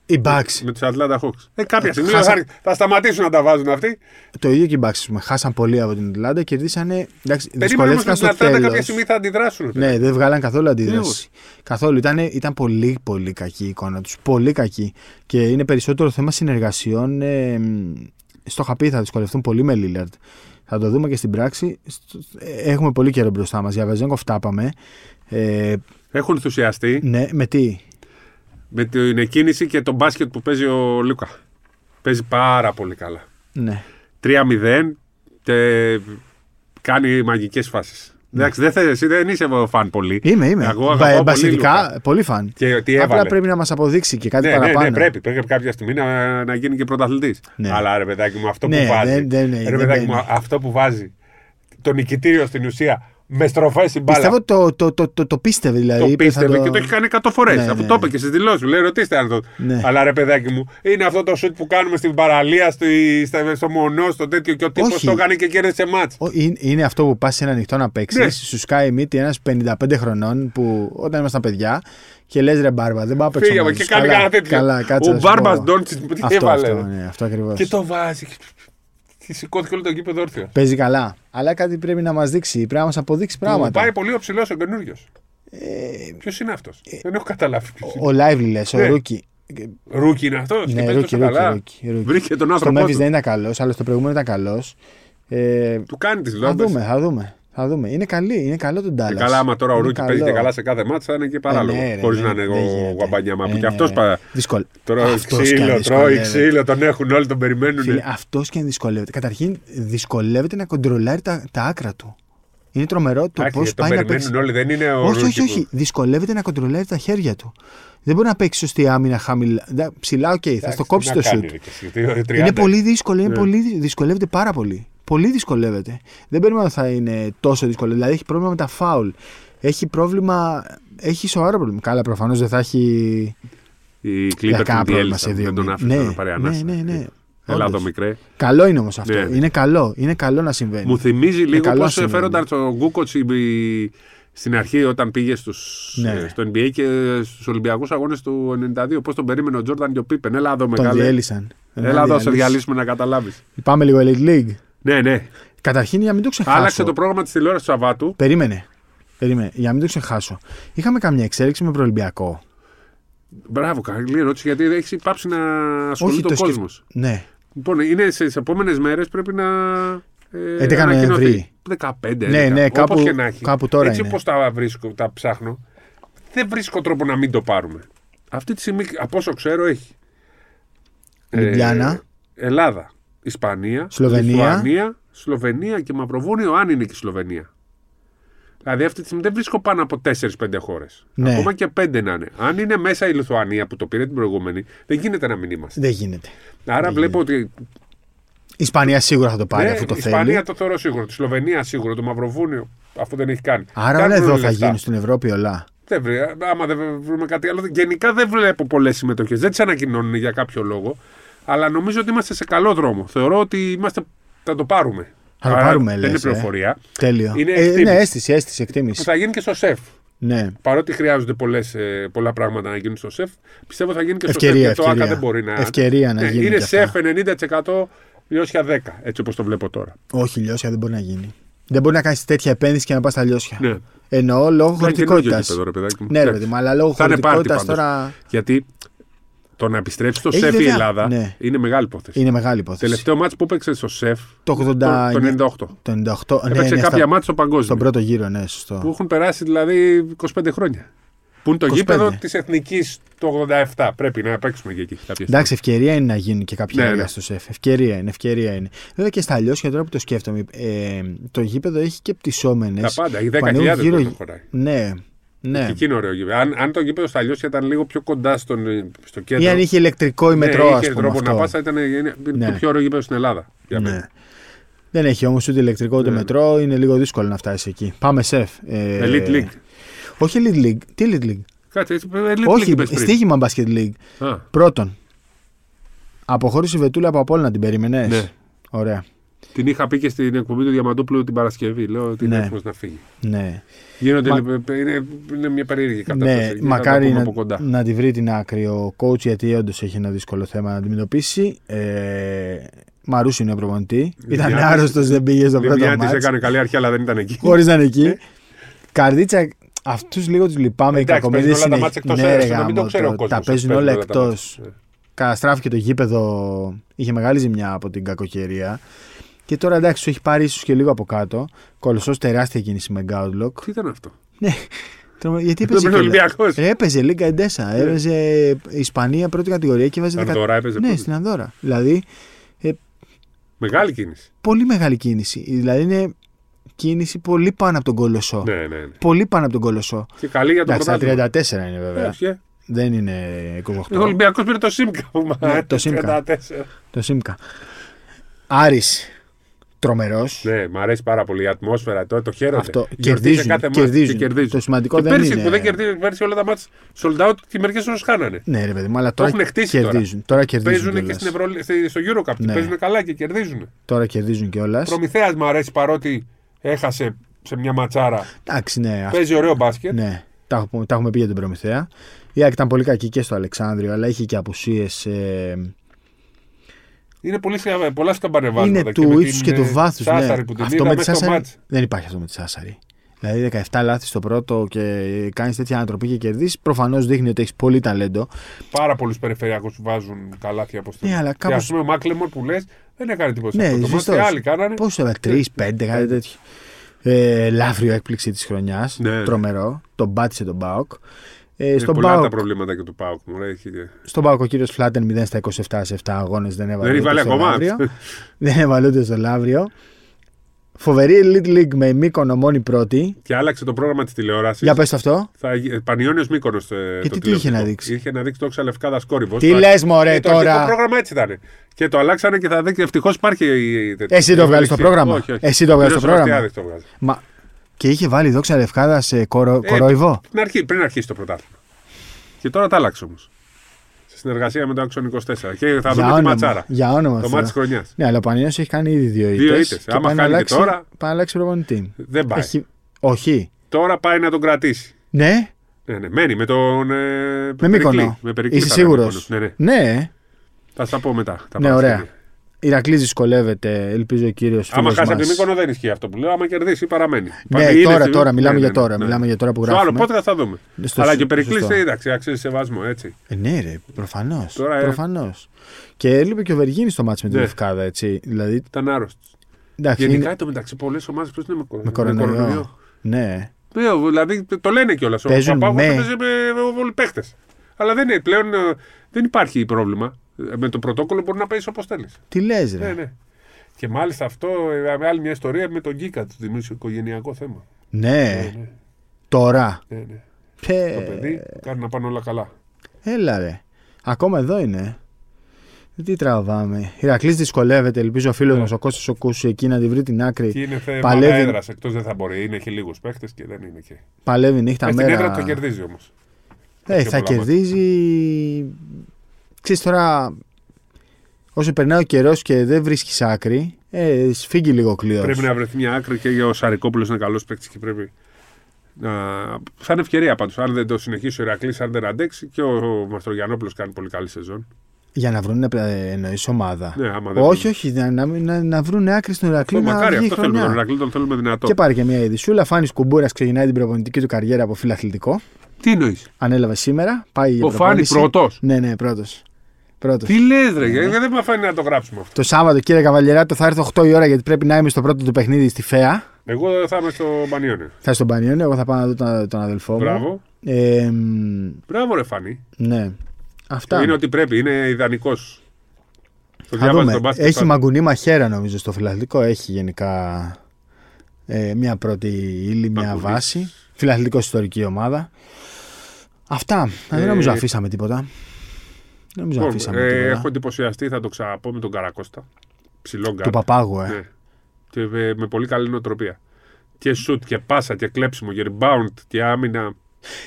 Οι Bucks. με τους Atlanta Hawks. Ε, κάποια στιγμή Χάσα- θα, θα σταματήσουν να τα βάζουν αυτοί. Το ίδιο και οι Bucks. ας πούμε. Χάσαν πολύ από την Ατλάντα, κερδίσανε. Εντάξει, Περίμεναν όμως δυσκολεύτηκαν ότι την στο Atlanta κάποια τέλος. στιγμή θα αντιδράσουν. Ναι, δεν βγάλαν καθόλου αντίδραση. Ακριβώς. Καθόλου. Ήταν, ήταν πολύ, πολύ κακή η εικόνα τους. Πολύ κακή. Και είναι περισσότερο θέμα συνεργασιών. Ε, μ, στο είχα πει, θα δυσκολευτούν πολύ με Λίλαρντ. Θα το δούμε και στην πράξη. Στο- ε, Έχουμε πολύ καιρό μπροστά μας. Για Βεζένκοφ τα είπαμε. Ε, Έχουν ενθουσιαστεί ναι, με τι; Με την εκκίνηση και τον μπάσκετ που παίζει ο Λούκα. Παίζει πάρα πολύ καλά. Ναι. 3-0 και κάνει μαγικές φάσεις. Εντάξει, δεν, θες, εσύ δεν είσαι φαν πολύ. Είμαι, είμαι. Εγώ Μπα- αγαπάω πολύ μπασκετικά, Λούκα. πολύ φαν. Και τι Απλά έβαλε. πρέπει να μας αποδείξει και κάτι ναι, ναι, παραπάνω. ναι, πρέπει. Πρέπει κάποια στιγμή να, να γίνει και πρωταθλητής. Ναι. Αλλά ρε παιδάκι μου, αυτό Ναι, που βάζει. δεν- δεν- ρε δεν παιδάκι μου, μπαίνει. αυτό που βάζει. Το νικητήριο στην ουσία με στροφέ στην μπάλα. Πιστεύω το, το, το, το, το πίστευε δηλαδή. το είπε, θα πίστευε και το έχει κάνει 100 φορές. Ναι, Αυτό ναι, το ναι. είπε και στις δηλώσεις. Λέει, ρωτήστε αν το. Ναι. Αλλά ρε παιδάκι μου, είναι αυτό το σουτ που κάνουμε στην παραλία, στη, στα- στο μονό, στο τέτοιο και ο τύπος Όχι. το έκανε και κέρδισε μάτς. Ο- είναι, είναι αυτό που πας σε ένα ανοιχτό να παίξεις, Ναι. σου σκάει η μύτη ένα 55 χρονών που όταν ήμασταν παιδιά και λες ρε μπάρμπα, δεν πάω να παίξω. Φύγε μόνος και σου». κάνει Καλά, κανένα τέτοιο. Καλά, κάτσε ο να σου Μπάρμπας πω. Ντόντσιτς τι Αυτό, έβαλε; αυτό, ρε. ναι, αυτό ακριβώς. Και το βάζει. Και σηκώθηκε όλο το γήπεδο όρθιο. Παίζει καλά. Αλλά κάτι πρέπει να μας δείξει, πρέπει να μας αποδείξει Μου πράγματα. πάει πολύ ο ψηλός ο καινούριος. Ποιος είναι αυτός; Δεν έχω καταλάβει. ποιος είναι. Ο Lively λες, ο Ναι. rookie. Rookie είναι αυτός. Ναι, rookie, rookie, rookie. Βρήκε τον Στο άνθρωπό Memphis του. δεν ήταν καλός, αλλά στο προηγούμενο ήταν καλός. Ε, Του κάνει τις θα lob. δούμε, θα δούμε. Θα δούμε. Είναι καλή, είναι καλό τον Dallas. Καλά, άμα τώρα ο Είναι rookie παίζει και καλό. καλά σε κάθε μάτσα, θα είναι και παράλογο. Ε, ναι, ρε, Χωρίς ναι, να είναι δεν ο γίνεται. Γουεμπανιάμα. Που Ε, και ναι, αυτός ναι. Δυσκολ... Τρώει Αυτός και ξύλο, αν τρώει δυσκολεύεται. ξύλο, τον έχουν όλοι, τον περιμένουν. Φίλε, αυτός και αν δυσκολεύεται. Καταρχήν, δυσκολεύεται να κοντρολάρει τα, τα άκρα του. Είναι τρομερό το Εντάξει, πώς τον πάει να παίξει. περιμένουν όλοι, δεν είναι ο Όχι, rookie όχι, που- όχι. Δυσκολεύεται να κοντρολάρει τα χέρια του. Δεν μπορεί να παίξει σωστή άμυνα χαμηλά. Δα- Ψηλά, οκ, θα Εντάξει, στο τι κόψει να το κάνει, σουτ. ρε, και εσύ, 30. Είναι πολύ δύσκολο, είναι Ναι. πολύ, δυ- δυσκολεύεται πάρα πολύ. Πολύ δυσκολεύεται. Δεν περιμένω ότι θα είναι τόσο δύσκολο. Δηλαδή έχει πρόβλημα με τα φάουλ. Έχει πρόβλημα. Έχει σοβαρό πρόβλημα. Καλά, προφανώς δεν θα έχει. Η Για Κλίπερ κανένα την πρόβλημα σε διέλυσαν, δύο δεν τον μήνες. άφησαν Ναι, να πάρει ναι, ανάσα. ναι, ναι. Έλα Όντως. το μικρέ. Καλό είναι όμως αυτό. Ναι, ναι. Είναι καλό. Είναι καλό να συμβαίνει. Μου θυμίζει λίγο καλό πώς συμβαίνει. φέρονταν στο Γκούκοτς στην αρχή όταν πήγε στους, Ναι. ε, στο NBA και στους Ολυμπιακούς Αγώνες του 92. Πώς τον περίμενε ο Τζόρνταν και ο Πίπεν. Έλα εδώ Τον μεγάλε. διέλυσαν. Έλα εδώ, σε διαλύσουμε να καταλάβεις. Πάμε λίγο Elite League. Ναι, ναι. Καταρχήν για να μην το ξεχάσω. Άλλαξε το πρόγραμμα της τηλεόρασης του Σαββάτου. Περίμενε. Περίμενε. Για να μην το ξεχάσω. Είχαμε καμιά εξέλιξη με προελπιακό. Μπράβο, καλή ερώτηση γιατί έχει πάψει να ασχολείται ο σκεφ- κόσμος. Ναι. Λοιπόν, είναι στι επόμενες μέρες πρέπει να. Ε, 11 ανακοινωθεί. Νοεμβρίου. 15. Ναι, 11, ναι, όπως κάπου- και να έχει. κάπου τώρα Έτσι είναι. όπω τα βρίσκω, τα ψάχνω, δεν βρίσκω τρόπο να μην το πάρουμε. Αυτή τη στιγμή, από όσο ξέρω, έχει. Λιμπιάνα. Ε, Ελλάδα, Ισπανία, Σλοβενία. Λιθουανία, Σλοβενία και Μαυροβούνιο, αν είναι και η Σλοβενία. Δηλαδή αυτή τη στιγμή δεν βρίσκω πάνω από 4-5 χώρες. Ναι. Ακόμα και 5 να είναι. Αν είναι μέσα η Λιθουανία που το πήρε την προηγούμενη, δεν γίνεται να μην είμαστε. Δεν γίνεται. Άρα βλέπω ότι. Η Ισπανία σίγουρα θα το πάρει ναι, αφού το η Ισπανία θέλει. το θεωρώ σίγουρο. Τη Σλοβενία σίγουρο. Το Μαυροβούνιο αυτό δεν έχει κάνει. Άρα Κάνουν όλα εδώ όλοι θα λεφτά. γίνουν στην Ευρώπη όλα. Δεν βρει, άμα δεν βρούμε κάτι άλλο. Γενικά δεν βλέπω πολλές συμμετοχές. Δεν τις ανακοινώνουν για κάποιο λόγο. Αλλά νομίζω ότι είμαστε σε καλό δρόμο. Θεωρώ ότι είμαστε, θα το πάρουμε. Θα το Άρα πάρουμε, Δεν λες, είναι ε. πληροφορία. Τέλειο. Είναι Ε, εκτίμηση. ναι, αίσθηση, αίσθηση, Που εκτίμηση. θα γίνει και στο σεφ. Ναι. Παρότι χρειάζονται πολλές, ε, πολλά πράγματα να γίνουν στο σεφ, πιστεύω θα γίνει και στο Ευκαιρία, σεφ. Και το ΑΚΑ ευκαιρία. δεν μπορεί να. Ευκαιρία να Ναι, γίνει Είναι και σεφ αυτά. 90% λιώσια 10, έτσι όπως το βλέπω τώρα. Όχι, λιώσια δεν μπορεί να γίνει. Δεν μπορεί να κάνεις τέτοια επένδυση και να πας στα λιώσια. Ναι. Εννοώ λόγω Θα είναι καινούργιο χωρητικότητας. γήπεδο, ρε παιδάκι μου. Ναι, ρε Εντάξει. παιδί μου, αλλά λόγω Θα είναι πάρτι χωρητικότητας πάντως. τώρα Γιατί το να επιστρέψει στο Έχει σεφ η βέβαια- Ελλάδα ναι. είναι μεγάλη υπόθεση. είναι μεγάλη υπόθεση. Τελευταίο μάτσο που έπαιξε στο σεφ Το 89. το, το 98. Το 98. Ναι, Έπαιξε ναι, κάποια στα- μάτια στο παγκόσμιο. στον πρώτο γύρο, ναι, σωστό. Που έχουν περάσει δηλαδή 25 χρόνια. Που είναι το 25. γήπεδο της Εθνικής το 87. Πρέπει να παίξουμε και εκεί κάποια στιγμή. Εντάξει, ευκαιρία είναι να γίνουν και κάποια Ναι, έργα ναι. στο σεφ. Ευκαιρία είναι, ευκαιρία είναι. Βέβαια και στα αλλιώς, τώρα που το σκέφτομαι, ε, το γήπεδο έχει και πτυσσόμενες. Τα πάντα. Οι 10.000 μπορεί να χωράει. Ναι, ναι. Και εκεί είναι ωραίο γήπεδο. Αν, αν το γήπεδο στα Λιώσια ήταν λίγο πιο κοντά στον, στο κέντρο. Ή αν είχε ηλεκτρικό ή ναι, μετρό, ας είχε πούμε. τρόπο αυτό. να πας, θα ήταν είναι Ναι. το πιο ωραίο γήπεδο στην Ελλάδα. Για Ναι. μένα. Δεν έχει όμως ούτε ηλεκτρικό ούτε Ναι. μετρό, είναι λίγο δύσκολο να φτάσεις εκεί. Πάμε σεφ. Ε, Elite League. Όχι Elite League. Τι Elite League; Κάτσε, έτσι, Elite όχι, League πες πριν. στοίχημα Basket League. Α, Πρώτον, αποχώρησε η Βετούλα από απόλυτα να την περίμενες; Ναι. Ωραία. Την είχα πει και στην εκπομπή του Διαμαντούπλου την Παρασκευή. Λέω ότι είναι Ναι. έτοιμος να φύγει. Ναι. Γίνονται, Μα- λοιπόν, είναι, είναι μια περίεργη κατάσταση. Ναι, Εκεί θα τα μακάρι πούμε να, από κοντά. να τη βρει την άκρη ο coach γιατί όντως έχει ένα δύσκολο θέμα να αντιμετωπίσει. Ε, Μαρούσι είναι ο προπονητή. Ήταν Λιβιάδης- άρρωστος, δεν πήγε στο πρώτο Λιβιάδης μάτς. έκανε καλή αρχή, αλλά δεν ήταν εκεί. Χωρίς να είναι εκεί. Καρδίτσα, αυτούς λίγο τους λυπάμαι. Οι Εντάξει, κακομοίρες παίζουν όλα τα είναι. μάτς εκτός Ναι, έδρας, ρε, να μην το γάμο ξέρει ο το. κόσμος, Τα παίζουν παίζουν όλα όλα τα εκτός. μάτς. Ναι. Καταστράφηκε το γήπεδο. Είχε μεγάλη ζημιά από την κακοκαιρία. Και τώρα εντάξει, σου έχει πάρει ίσως και λίγο από κάτω. Κολοσσός τεράστια κίνηση με Γκάουτλοκ. Τι ήταν αυτό; Ναι. Τρομα- Γιατί Δεν έπαιζε. έπαιζε κιόλας. Ολυμπιακός. Ε, Έπαιζε Λίγκα Εντέσα. Έπαιζε Ισπανία πρώτη κατηγορία και βάζει Ανδώρα έπαιζε Ναι, πρώτη. στην Ανδώρα. Δηλαδή Μεγάλη κίνηση. πολύ μεγάλη κίνηση. Δηλαδή είναι κίνηση πολύ πάνω από τον Κολοσσό. Ναι, ναι, ναι. Πολύ πάνω από τον Κολοσσό. Και καλή για το Εντάξει, τα πρωτάθλημα. 34 είναι βέβαια. Όχι, ε. Δεν είναι 28. Ο Ολυμπιακός πήρε το ΣΥΜΚΑ. Ναι, το ΣΥΜΚΑ. 34. Το ΣΥΜΚΑ. Άρης, τρομερός. Ναι, μου αρέσει πάρα πολύ η ατμόσφαιρα. Το, το χαίρομαι. Αυτό. Γιορτή σε Κερδίζουν, κάθε μάτς κερδίζουν. και κερδίζουν. Το σημαντικό και δεν πέρσι είναι- που δεν κερδίζουν, πέρσι όλα τα μάτς sold out και μερικέ ώρε χάνανε. Ναι, ρε παιδί μου, αλλά τώρα έχουν χτίσει τώρα. κερδίζουν. Τώρα, κερδίζουν. Παίζουν και κιόλας. στην Ευρω... στη- στο Eurocup. Ναι. Παίζουν καλά και κερδίζουν. Τώρα κερδίζουν κιόλας. Προμηθέας μου αρέσει παρότι έχασε σε μια ματσάρα. Εντάξει, ναι. αυτό- Παίζει ωραίο μπάσκετ. ναι. Τα, έχουμε- τα έχουμε πει για την Προμηθέα. Η ΑΕΚ ήταν πολύ κακή και στο Αλεξάνδριο, αλλά είχε και απουσίες. Ε, Είναι πολύ, σκα- πολλά σκαμπανεβάσματα. είναι και του με ύψου την, και του ε, βάθους. Ναι. Σάσαρη που την Αυτό είδα με τη μέσα στο Σάσαρη. μάτς. Δεν υπάρχει αυτό με τη Σάσαρη. Δηλαδή 17 λάθη στο πρώτο και κάνεις τέτοια ανατροπή και κερδίσεις. Προφανώς δείχνει ότι έχεις πολύ ταλέντο. Πάρα πολλούς περιφερειακούς που βάζουν καλάθια από Ναι, αλλά Και κάπως- ας πούμε ο Μάκλεμορ που λες δεν έκανε τίποτα. Ναι, σε αυτό το μάτς. ζεστός. Και άλλοι κάνανε. Πόσο έβαλε, τρεις, πέντε, κάτι τέτοιο. Ε, λαύριο έκπληξη της χρονιάς. Ναι. Τρομερό. Τον πάτησε τον Μπάουκ. Ε, Είναι στον πολλά τα Πάοκ, προβλήματα και του Πάουκ. μου, Έχει... στον Πάοκ ο κύριος Φλάτεν 0 στα 27 σε 7 αγώνες δεν έβαλε. Δεν ούτε έβαλε στο ακόμα. Λαύριο. δεν έβαλε ούτε στο Λαύριο. Φοβερή Elite League με Μύκονο μόνη πρώτη. και άλλαξε το πρόγραμμα της τηλεόρασης. Για πες το αυτό. Πανιόνιος Μήκονο. Γιατί τι είχε να δείξει; Είχε να δείξει το Ξαλευκάδα Σκόρυβο. Τι λες, μωρέ, το τώρα; αρχικό πρόγραμμα έτσι ήταν. Και το αλλάξανε και θα δείξει. Ευτυχώς υπάρχει. η- Εσύ το η βγάλεις στο ευελιξία. πρόγραμμα; Όχι, όχι. Εσύ το βγάλεις Κύριος στο πρόγραμμα; Και είχε βάλει δόξα Λευκάδα σε κορο... Ε, κορόιβο. Πριν, αρχί, πριν αρχίσει το πρωτάθλημα. Και τώρα τα άλλαξε όμως. Σε συνεργασία με το Action 24. Και θα δούμε τη ματσάρα. για όνομα Το Θεού. μάτι της χρονιάς. Ναι, αλλά ο Πανιόνιος έχει κάνει ήδη δύο ήττες. Δύο ήττες. και Άμα πάει να χάνει και αλλάξει- τώρα- Πάει να αλλάξει προπονητή. Δεν πάει. Έχει... Όχι. Τώρα πάει να τον κρατήσει. Ναι, Ναι, ναι. Μένει με τον. Ε, με Περικλή. Μύκονο. Με Περικλή Είσαι θα είναι σίγουρος. Μύκονος. Ναι, ναι. ναι. Θα στα πω μετά. Τα Ναι, Παρασκευή. ωραία. Ηρακλής δυσκολεύεται, ελπίζω ο κύριο Άμα χάσει από τη Μύκονο δεν ισχύει αυτό που λέω. Άμα κερδίσει παραμένει. Ναι, Είναι τώρα, στη- τώρα, μιλάμε ναι, για ναι, τώρα. ναι. Μιλάμε για τώρα που Στο άλλο γράφουμε. πότε θα δούμε. Στο Αλλά σ- και ο Περικλή σωστό. εντάξει, αξίζει σεβασμό έτσι. Ε, ναι, ρε, προφανώ. Τώρα, ε, Προφανώς. Και έλειπε και ο Βεργίνη στο μάτσο με την Ναι. Λευκάδα, έτσι. Δηλαδή, Ήταν άρρωστο. εντάξει, Γενικά είναι... το μεταξύ πολλέ ομάδε πώ είναι με κορο- με κορονοϊό. Ναι. Ναι, δηλαδή το λένε κιόλα. Ο Παίζουν Παπάγος με- παίζει με, με όλοι παίχτε. Αλλά δεν είναι πλέον. ε, Δεν υπάρχει πρόβλημα. Ε, Με το πρωτόκολλο μπορεί να παίζεις όπως θέλεις. Τι λες, ρε. Ναι, ναι. Και μάλιστα αυτό, ε, με άλλη μια ιστορία με τον Γκίκα του δημιουργήσει οικογενειακό θέμα. Ναι, ναι. τώρα. Ναι, ναι. Πε... Το παιδί κάνει να πάνε όλα καλά. Έλα ρε. Ακόμα εδώ είναι. Τι τραβάμε. Ηρακλής δυσκολεύεται. Ελπίζω ο φίλος Ναι. μας ο Κώστας ο Κούσου εκεί να τη βρει την άκρη. Και είναι θέμα Παλεύει. έδρα εκτός δεν θα μπορεί. Είναι, έχει λίγους παίχτε και δεν είναι εκεί. Παλεύει νύχτα Ε, Στην μέρα. έδρα το κερδίζει όμως. Ε, πιο θα πολλά μάτια. Κερδίζει. Ξέρεις τώρα, όσο περνάει ο καιρός και δεν βρίσκεις άκρη, ε, σφίγγει λίγο κλειός. Πρέπει να βρεθεί μια άκρη και για ο Σαρικόπουλος είναι καλός παίκτης και πρέπει Να... Θα είναι ευκαιρία πάντως. Αν δεν το συνεχίσει ο Ηρακλής, αν δεν αντέξει και ο Μαστρογιανόπουλος κάνει πολύ καλή σεζόν. Για να βρουν εννοείς ομάδα. Ναι, άμα δεν όχι, όχι, να, να, να, να βρουν άκρη στον Ηρακλή. Το να μακάρι βγει αυτό θέλουμε. χρονιά. Τον Ηρακλή τον θέλουμε δυνατό. Και πάρει και μια ειδισούλα. Φάνης Κουμπούρας ξεκινάει την προπονητική του καριέρα από φιλαθλητικό. Τι εννοείς; Ανέλαβε σήμερα. Πάει για Ο Φάνης προπόνηση. πρώτος. Ναι, ναι, πρώτος. Πρώτος. Τι λες, ρε, γιατί δεν με αφήνει να το γράψουμε αυτό. Το Σάββατο, κύριε Καβαλιεράτο, θα έρθω 8 η ώρα γιατί πρέπει να είμαι στο πρώτο του παιχνίδι στη ΦΕΑ. Εγώ θα είμαι στο Πανιόνιο. Θα είμαι στον Πανιόνιο, εγώ θα πάω να δω τον, τον αδελφό μου. Μπράβο. Ε, μ, Μπράβο, ρε Φάνη. ναι. Αυτά. Είναι ότι πρέπει, είναι ιδανικός. Το Θα διάβαζε δούμε. τον μπάσκετ Έχει πάντα. μαγκουνί μαχαίρα νομίζω στο φιλαθλητικό. Έχει γενικά ε, μια πρώτη ύλη, μια Μαγκουνής. βάση. Φιλαθλητικός ιστορική ομάδα. Αυτά. Δεν Ε, νομίζω αφήσαμε τίποτα. Δεν νομίζω Λοιπόν, αφήσαμε ε, τίποτα. έχω εντυπωσιαστεί, θα το ξαναπώ με τον Καρακώστα. Ψηλό Του γκάρ. Παπάγου, ε. Ναι. Και με, με πολύ καλή νοοτροπία. Και σουτ και πάσα και κλέψιμο και rebound και άμυνα.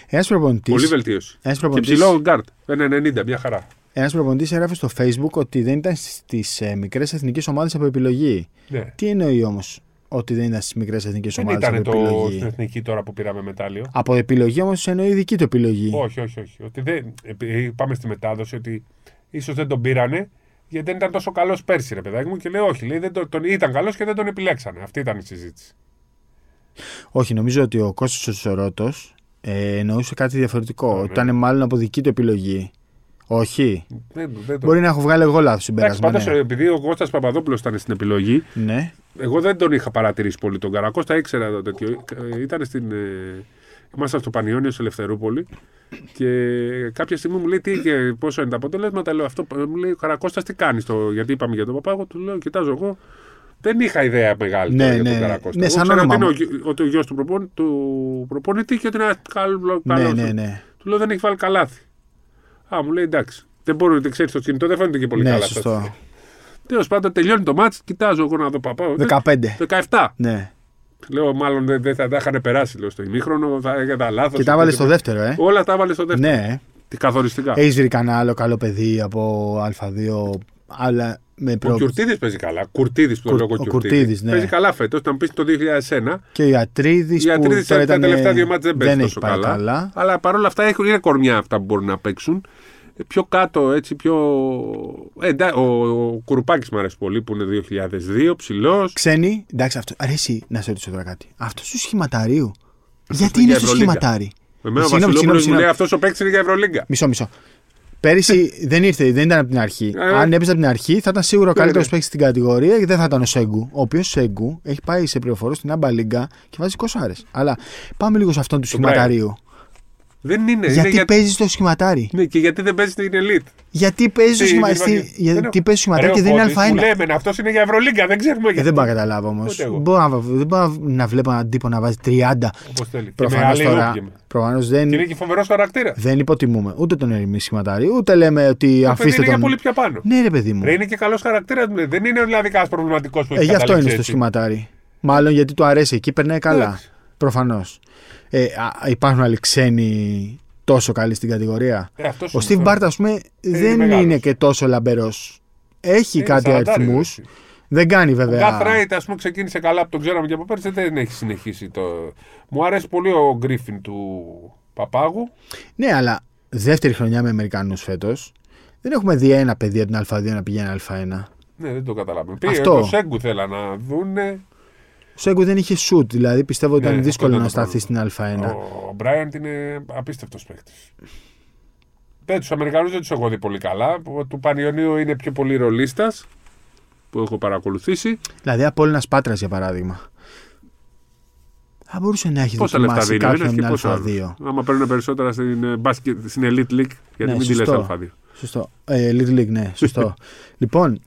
Ένας προπονητή. Πολύ βελτίωση. Ένας Και προπονητής, ψηλό γκάρτ. Ένα 90, μια χαρά. ένας προπονητής έγραφε στο facebook ότι δεν ήταν στις ε, μικρές εθνικές ομάδες από επιλογή. Ναι. Τι εννοεί όμως ότι δεν ήταν στις μικρές εθνικές Δεν ομάδες ήταν από το επιλογή. στην εθνική τώρα που πήραμε μετάλλιο. Από επιλογή όμως εννοεί δική του επιλογή. Όχι, όχι, όχι. Ότι δεν, επειδή πάμε στη μετάδοση ότι ίσως δεν τον πήρανε γιατί δεν ήταν τόσο καλός πέρσι, ρε παιδάκι μου. Και λέει, Όχι, λέει, δεν τον, τον, ήταν καλός και δεν τον επιλέξανε. Αυτή ήταν η συζήτηση. Όχι, νομίζω ότι ο Κώστας ο Σορότος ε, εννοούσε κάτι διαφορετικό. Ναι, Ότι ναι. ήταν μάλλον από δική του επιλογή. Όχι. Δεν, δεν το... Μπορεί να έχω βγάλει εγώ λάθος Εντάξει, συμπέρασμα. πάντως, ναι. επειδή ο Κώστας Παπαδόπουλος ήταν στην επιλογή, ναι. εγώ δεν τον είχα παρατηρήσει πολύ τον Καρακώστα, ήξερα το τέτοιο. Ε, Ήταν στην. Ε, ήμασταν στο Πανιόνιο σε Ελευθερούπολη και κάποια στιγμή μου λέει τι, και πόσο είναι τα αποτελέσματα. Λέω αυτό. Μου λέει ο Καρακώστα τι κάνει, το, γιατί είπαμε για τον Παπάγο. Του λέω, κοιτάζω εγώ. Δεν είχα ιδέα μεγάλη Ναι, τώρα για ναι, τον ναι. Καρακώστα. Ναι, Εγώ σαν ξέρω ότι όνομα είναι ο, γιο- ότι ο γιος του, προπον, του προπονητή και ότι είναι ένας καλό. ναι, καλός. ναι, ναι. Του λέω δεν έχει βάλει καλάθι. Α, μου λέει εντάξει. Δεν μπορεί να ξέρεις το κινητό, δεν φαίνεται και πολύ Ναι, καλά. σωστό. Τέλος πάντων, τελειώνει το μάτς, κοιτάζω εγώ να δω παπάω. 15. 17. Ναι. Λέω, μάλλον δεν, δεν θα τα είχαν περάσει λέω, στο ημίχρονο, θα έκανα λάθος. Και τα βάλε στο δεύτερο, ε. Όλα τα έβαλε στο δεύτερο. Ναι. Τι καθοριστικά. Έχεις βρει κανένα άλλο καλό παιδί από Α2, αλλά με Ο προ... Κιουρτίδη παίζει καλά. Κουρτίδης που Κουρ- το λέω ο εγώ Κουρτίδης, ναι. Παίζει καλά φέτος. Να πεις το 2001. Και ο Ιατρίδης. Οι Ιατρίδης τα τελευταία δύο μάτια δεν παίζει έχει τόσο πάει καλά. Αλλά παρόλα αυτά έχουν, είναι κορμιά αυτά που μπορούν να παίξουν. Ε, Πιο κάτω, έτσι πιο. Ε, εντά- ο, ο Κουρουπάκης μου αρέσει πολύ που είναι 2002, ψηλός. Ξένοι, εντάξει, αυτό. Αρέσει να σε ρωτήσω τώρα κάτι. Αυτός του σχηματαρίου. Γιατί είναι είναι για στο Ευρωλίγκα. σχηματάρι; Εμένα ο Συγγνώμη, Βασιλόπουλος μου συγγνώμη, λέει αυτός ο παίκτης είναι για Ευρωλίγκα. Μισό, μισό. Πέρυσι δεν ήρθε, δεν ήταν από την αρχή. Ε, Αν έπαιζε από την αρχή, θα ήταν σίγουρα ο ναι, καλύτερος ναι. παίκτης στην κατηγορία και δεν θα ήταν ο Σέγκου. Ο οποίος Σέγκου έχει πάει σε πληροφορό στην Άμπα Λίγκα και βάζει κοσάρε. Αλλά πάμε λίγο σε αυτόν του Το σχηματαρίου. Δεν είναι. γιατί είναι για... παίζει στο σχηματάρι. Ναι, και γιατί δεν παίζει στην Elite. Γιατί παίζει στο Τι, σχημα... δεν στη- υπάρχει- δεν Γιατί έχω- παίζει στο σχηματάρι Ρε, και ο δεν είναι Φώτης Που Α1. λέμε, αυτός είναι για Ευρωλίγκα, δεν ξέρουμε Ε, γιατί. δεν μπορώ να καταλάβω όμως. Ούτε εγώ. Δεν μπορώ να βλέπω έναν τύπο να βάζει 30. Όπως θέλει. Και με Προφανώ άλλη τώρα. όποια. Προφανώς δεν, Και είναι και φοβερός χαρακτήρα. δεν υποτιμούμε ούτε τον Ερμή σχηματάρι, ούτε λέμε ότι Το παιδί αφήστε είναι για τον. πολύ πιο πάνω. Ναι, ρε παιδί μου. Ρε, είναι και καλός χαρακτήρας. Δεν είναι δηλαδή κανένας προβληματικός που Ε, έχει γι' αυτό είναι καταλήξει στο έτσι. σχηματάρι. Μάλλον γιατί του αρέσει εκεί, περνάει καλά. Εντάξει. Προφανώς. Ε, α, υπάρχουν άλλοι ξένοι τόσο καλοί στην κατηγορία; Ε, αυτός Ο σου Steve μου Bart, ας πούμε, δεν μεγάλος. είναι και τόσο λαμπερός. Έχει Είναι κάτι σαραντάρι, αριθμούς. έτσι. Δεν κάνει Ο βέβαια. Γκάθ Ράιτ, ας πούμε, ξεκίνησε καλά που τον ξέραμε και από πέρσι, δεν έχει συνεχίσει το. Μου αρέσει πολύ ο Γκρίφιν του Παπάγου. Ναι, αλλά δεύτερη χρονιά με Αμερικανούς φέτος. Δεν έχουμε δει ένα παιδί από την Α2 να πηγαίνει Α1. Ναι, δεν το καταλαβαίνω. Αυτό. Πήγε το Σέγκου θέλα να δούνε. Ο Σέγκου δεν είχε σουτ, δηλαδή πιστεύω ότι Ναι, ήταν αυτό δύσκολο ήταν να το σταθεί στην πρόβλημα. Α1. Ο Μπράιαντ είναι απίστευτος παίκτης. Δεν τους Αμερικανούς δεν τους έχω δει πολύ καλά. Ο του Πανιωνίου είναι πιο πολύ ρολίστας που έχω παρακολουθήσει. Δηλαδή, Απόλυνα Πάτρας για παράδειγμα. Θα μπορούσε να έχει Πόσα λεφτά δοκιμάσει δίνει ο κάποιον ένας και την πόσα. Α2. Άμα παίρνουν περισσότερα στην, ε, μπάσκετ, στην Elite League, γιατί Ναι, μην τη λες σωστό. Α2. Σωστό. Ε, Little League, ναι, σωστό. λοιπόν,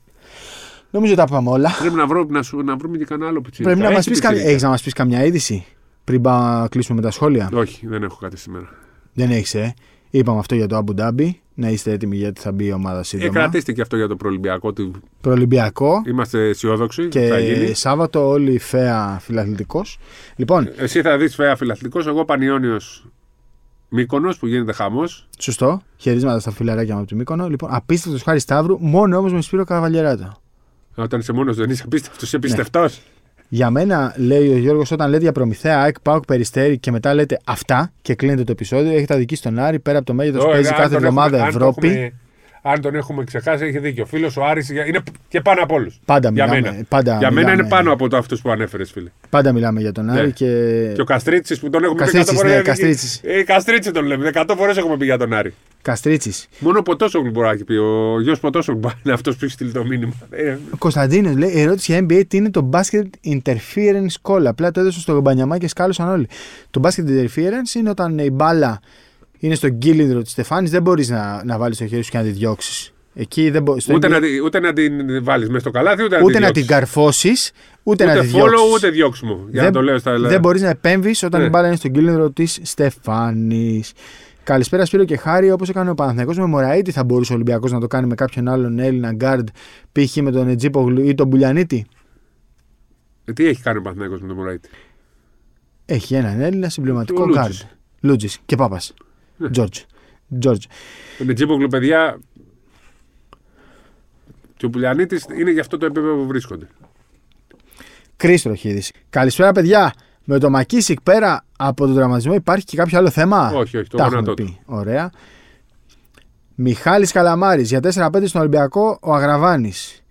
νομίζω τα είπαμε όλα. Πρέπει να, βρω, να, σου, να βρούμε και κανένα άλλο πιτσίρικα. Πρέπει να μας Έχει πεις πιτσίρικα. έχεις να μας πεις καμιά είδηση πριν πάμε να κλείσουμε με τα σχόλια; Όχι, δεν έχω κάτι σήμερα. Δεν έχεις, ε. Είπαμε αυτό για το Abu Dhabi. Να είστε έτοιμοι γιατί θα μπει η ομάδα Ε, σύντομα. κρατήστε και αυτό για το προολυμπιακό. του. Προολυμπιακό Είμαστε αισιόδοξοι. και Θα γίνει. Σάββατο όλη η ΦΕΑ φιλαθλητικός. Λοιπόν, Εσύ θα δεις φαία φιλαθλητικός, εγώ Πανιόνιος Μύκονος που γίνεται χαμός. σωστό. Χαιρίσματα στα φιλαράκια μου από το Μύκονο. Λοιπόν, απίστευτος χάρης Σταύρου, μόνο όμως με Σπύρο Καβαλιεράτο. Όταν είσαι μόνος δεν είσαι απίστευτος, είσαι πιστευτό. Για μένα, λέει ο Γιώργος, όταν λέτε για προμηθέα, ΑΕΚ, ΠΑΟΚ, Περιστέρη και μετά λέτε αυτά και κλείνετε το επεισόδιο, έχετε αδική στον Άρη πέρα από το μέγεθος Ω, παίζει αν κάθε τον εβδομάδα έχουμε- αν το Ευρώπη. Έχουμε- Αν τον έχουμε ξεχάσει, έχει δίκιο. Ο φίλος ο Άρης είναι και πάνω από όλους. Πάντα για μιλάμε- μένα, πάντα για μένα μιλάμε- είναι πάνω από το αυτούς που ανέφερες, φίλε. Πάντα μιλάμε για τον Άρη Ναι. και. Και ο Καστρίτσι που τον έχουμε πει Καστρίτσης, 100 ναι, φορές. Καστρίτσης. Ε, Καστρίτσι τον λέμε. 100 φορές έχουμε πει για τον Άρη. Καστρίτσι. Μόνο ο Ποτόσογλου μπορεί να έχει πει. Ο γιος Ποτόσογλου είναι αυτός που έχει στείλει το μήνυμα. Ε, Ο Κωνσταντίνος λέει: η ερώτηση για NBA τι είναι το basket interference call; Απλά το έδωσε στο μπανιαμά και σκάλωσαν όλοι. Το basket interference είναι όταν η μπάλα είναι στον κύλινδρο της Στεφάνης, δεν μπορείς να, να βάλεις το χέρι σου και να τη διώξεις. Εκεί δεν μπορεί. ούτε, να, τη- ούτε να την βάλεις μέσα στο καλάθι, ούτε, ούτε να να την την καρφώσεις, ούτε, να Ούτε τη follow, διώξεις. ούτε διώξιμο. Για να το λέω στα δεν μπορείς να επέμβεις όταν Ναι. η μπάλα είναι στον κύλινδρο της Στεφάνης. Καλησπέρα Σπύρο και Χάρη. Όπως έκανε ο Παναθηναϊκός με Μωραήτη, θα μπορούσε ο Ολυμπιακός να το κάνει με κάποιον άλλον Έλληνα γκάρντ, π.χ. με τον Ετζίπογλου ή τον Μπουλιανίτη; Ε, Τι έχει κάνει ο Παθηναϊκός με τον Μωραήτη; Έχει έναν Έλληνα συμπληρωματικό Ο γκάρντ. Λούτζης. Λούτζης και Πάπας. Ναι. Τζόρτζ. Τζόρτζ. Τον Τζίπογλου, παιδιά. Και ο Πουλιανίτης είναι για αυτό το επίπεδο που βρίσκονται. Κρίστρο Χίδη. Καλησπέρα, παιδιά. Με το Μακίσικ πέρα από τον τραυματισμό υπάρχει και κάποιο άλλο θέμα; Όχι, όχι, το Τα έχουμε γόνατό του. πει. Ωραία. Μιχάλης Καλαμάρης για 4-5 στον Ολυμπιακό ο Αγραβάνης.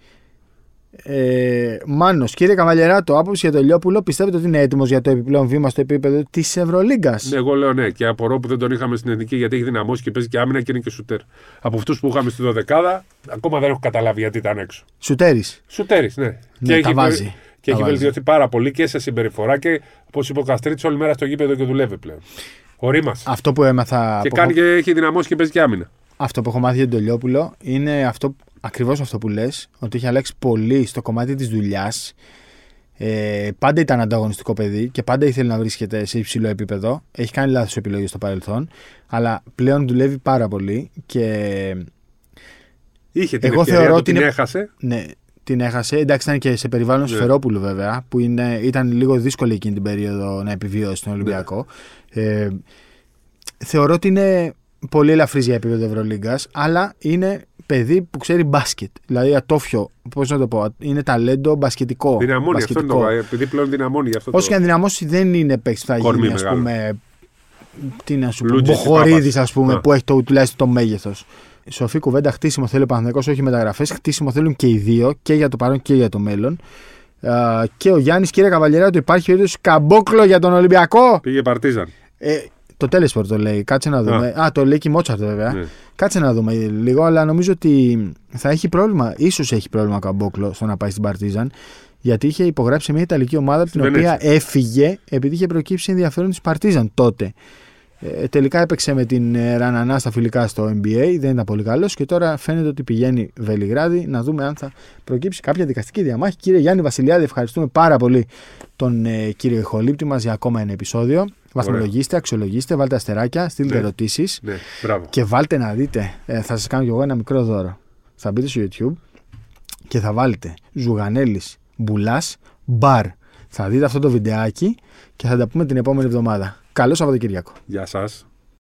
Ε, Μάνος, κύριε Καβαλιεράτο, άποψη για το Λιόπουλο, πιστεύετε ότι είναι έτοιμος για το επιπλέον βήμα στο επίπεδο της Ευρωλίγκας; Ναι, εγώ λέω ναι. Και απορώ που δεν τον είχαμε στην εθνική γιατί έχει δυναμώσει και παίζει και άμυνα και είναι και σουτέρ. Από αυτούς που είχαμε στη δωδεκάδα, ακόμα δεν έχω καταλάβει γιατί ήταν έξω. Σουτέρης. Σουτέρης, ναι. Ναι, τα βάζει. Και Τα έχει βάζει. βελτιωθεί πάρα πολύ και σε συμπεριφορά και όπως είπε ο Καστρίτη, όλη μέρα στο γήπεδο και δουλεύει πλέον. Ορί μας. Αυτό που έμαθα. Και από- κάνει και έχει δυναμώσει και παίζει και άμυνα. Αυτό που έχω μάθει για τον Λιόπουλο είναι αυτό, ακριβώς αυτό που λες, ότι έχει αλλάξει πολύ στο κομμάτι της δουλειάς. Ε, πάντα ήταν ανταγωνιστικό παιδί και πάντα ήθελε να βρίσκεται σε υψηλό επίπεδο. Έχει κάνει λάθος επιλογές στο παρελθόν, αλλά πλέον δουλεύει πάρα πολύ και Είχε την Εγώ ευκαιρία θεωρώ του, ότι την είναι- έχασε. ναι, την έχασε. Εντάξει, ήταν και σε περιβάλλον Ναι. Σφερόπουλου βέβαια, που είναι, ήταν λίγο δύσκολη εκείνη την περίοδο να επιβιώσει τον Ολυμπιακό. Ε, θεωρώ ότι είναι πολύ ελαφρύς για επίπεδο Ευρωλίγκας, αλλά είναι παιδί που ξέρει μπάσκετ. Δηλαδή ατόφιο, πώς να το πω, είναι ταλέντο μπασκετικό. Δυναμώνει αυτό είναι το μπασκετικό. βα- Επειδή πλέον δυναμώνει γι' αυτό. Όσο το... και αν δυναμώσει, δεν είναι παίκτης που θα Κορμί γίνει, ας μεγάλο. πούμε. Τι να σου πω, Λούτζης ή Μποχορίδης, Πάπας. ας πούμε, Α. που έχει το, τουλάχιστον το μέγεθος. Σοφή κουβέντα, χτίσιμο θέλει ο Παναθηναϊκός, όχι μεταγραφές. Χτίσιμο θέλουν και οι δύο, και για το παρόν και για το μέλλον. Α, και ο Γιάννης, κύριε Καβαλιέρα, του υπάρχει περίπτωση καμπόκλο για τον Ολυμπιακό; Πήγε Παρτίζαν. Ε, το τέλεσπορ το λέει. Κάτσε να δούμε. Α, το λέει και η Μότσαρτ βέβαια. Ναι. Κάτσε να δούμε λίγο, αλλά νομίζω ότι θα έχει πρόβλημα. ίσως έχει πρόβλημα ο Καμπόκλο στο να πάει στην Παρτίζαν. Γιατί είχε υπογράψει σε μια Ιταλική ομάδα από την Στην οποία Βενέτσια. έφυγε επειδή είχε προκύψει ενδιαφέρον της Παρτίζαν τότε. Ε, τελικά έπαιξε με την ε, Ρανανά στα φιλικά στο NBA, δεν ήταν πολύ καλός και τώρα φαίνεται ότι πηγαίνει Βελιγράδι να δούμε αν θα προκύψει κάποια δικαστική διαμάχη. Κύριε Γιάννη Βασιλιάδη, ευχαριστούμε πάρα πολύ τον ε, κύριο ηχολήπτη μας για ακόμα ένα επεισόδιο. Βαθμολογήστε, αξιολογήστε, βάλτε αστεράκια, στείλτε Ναι. ερωτήσεις. Ναι, μπράβο. Και βάλτε να δείτε, ε, θα σας κάνω κι εγώ ένα μικρό δώρο. Θα μπείτε στο YouTube και θα βάλετε Ζουγανέλης Μπουλάς Μπαρ. Θα δείτε αυτό το βιντεάκι και θα τα πούμε την επόμενη εβδομάδα. Καλό Σαββατοκύριακο. Γεια σας.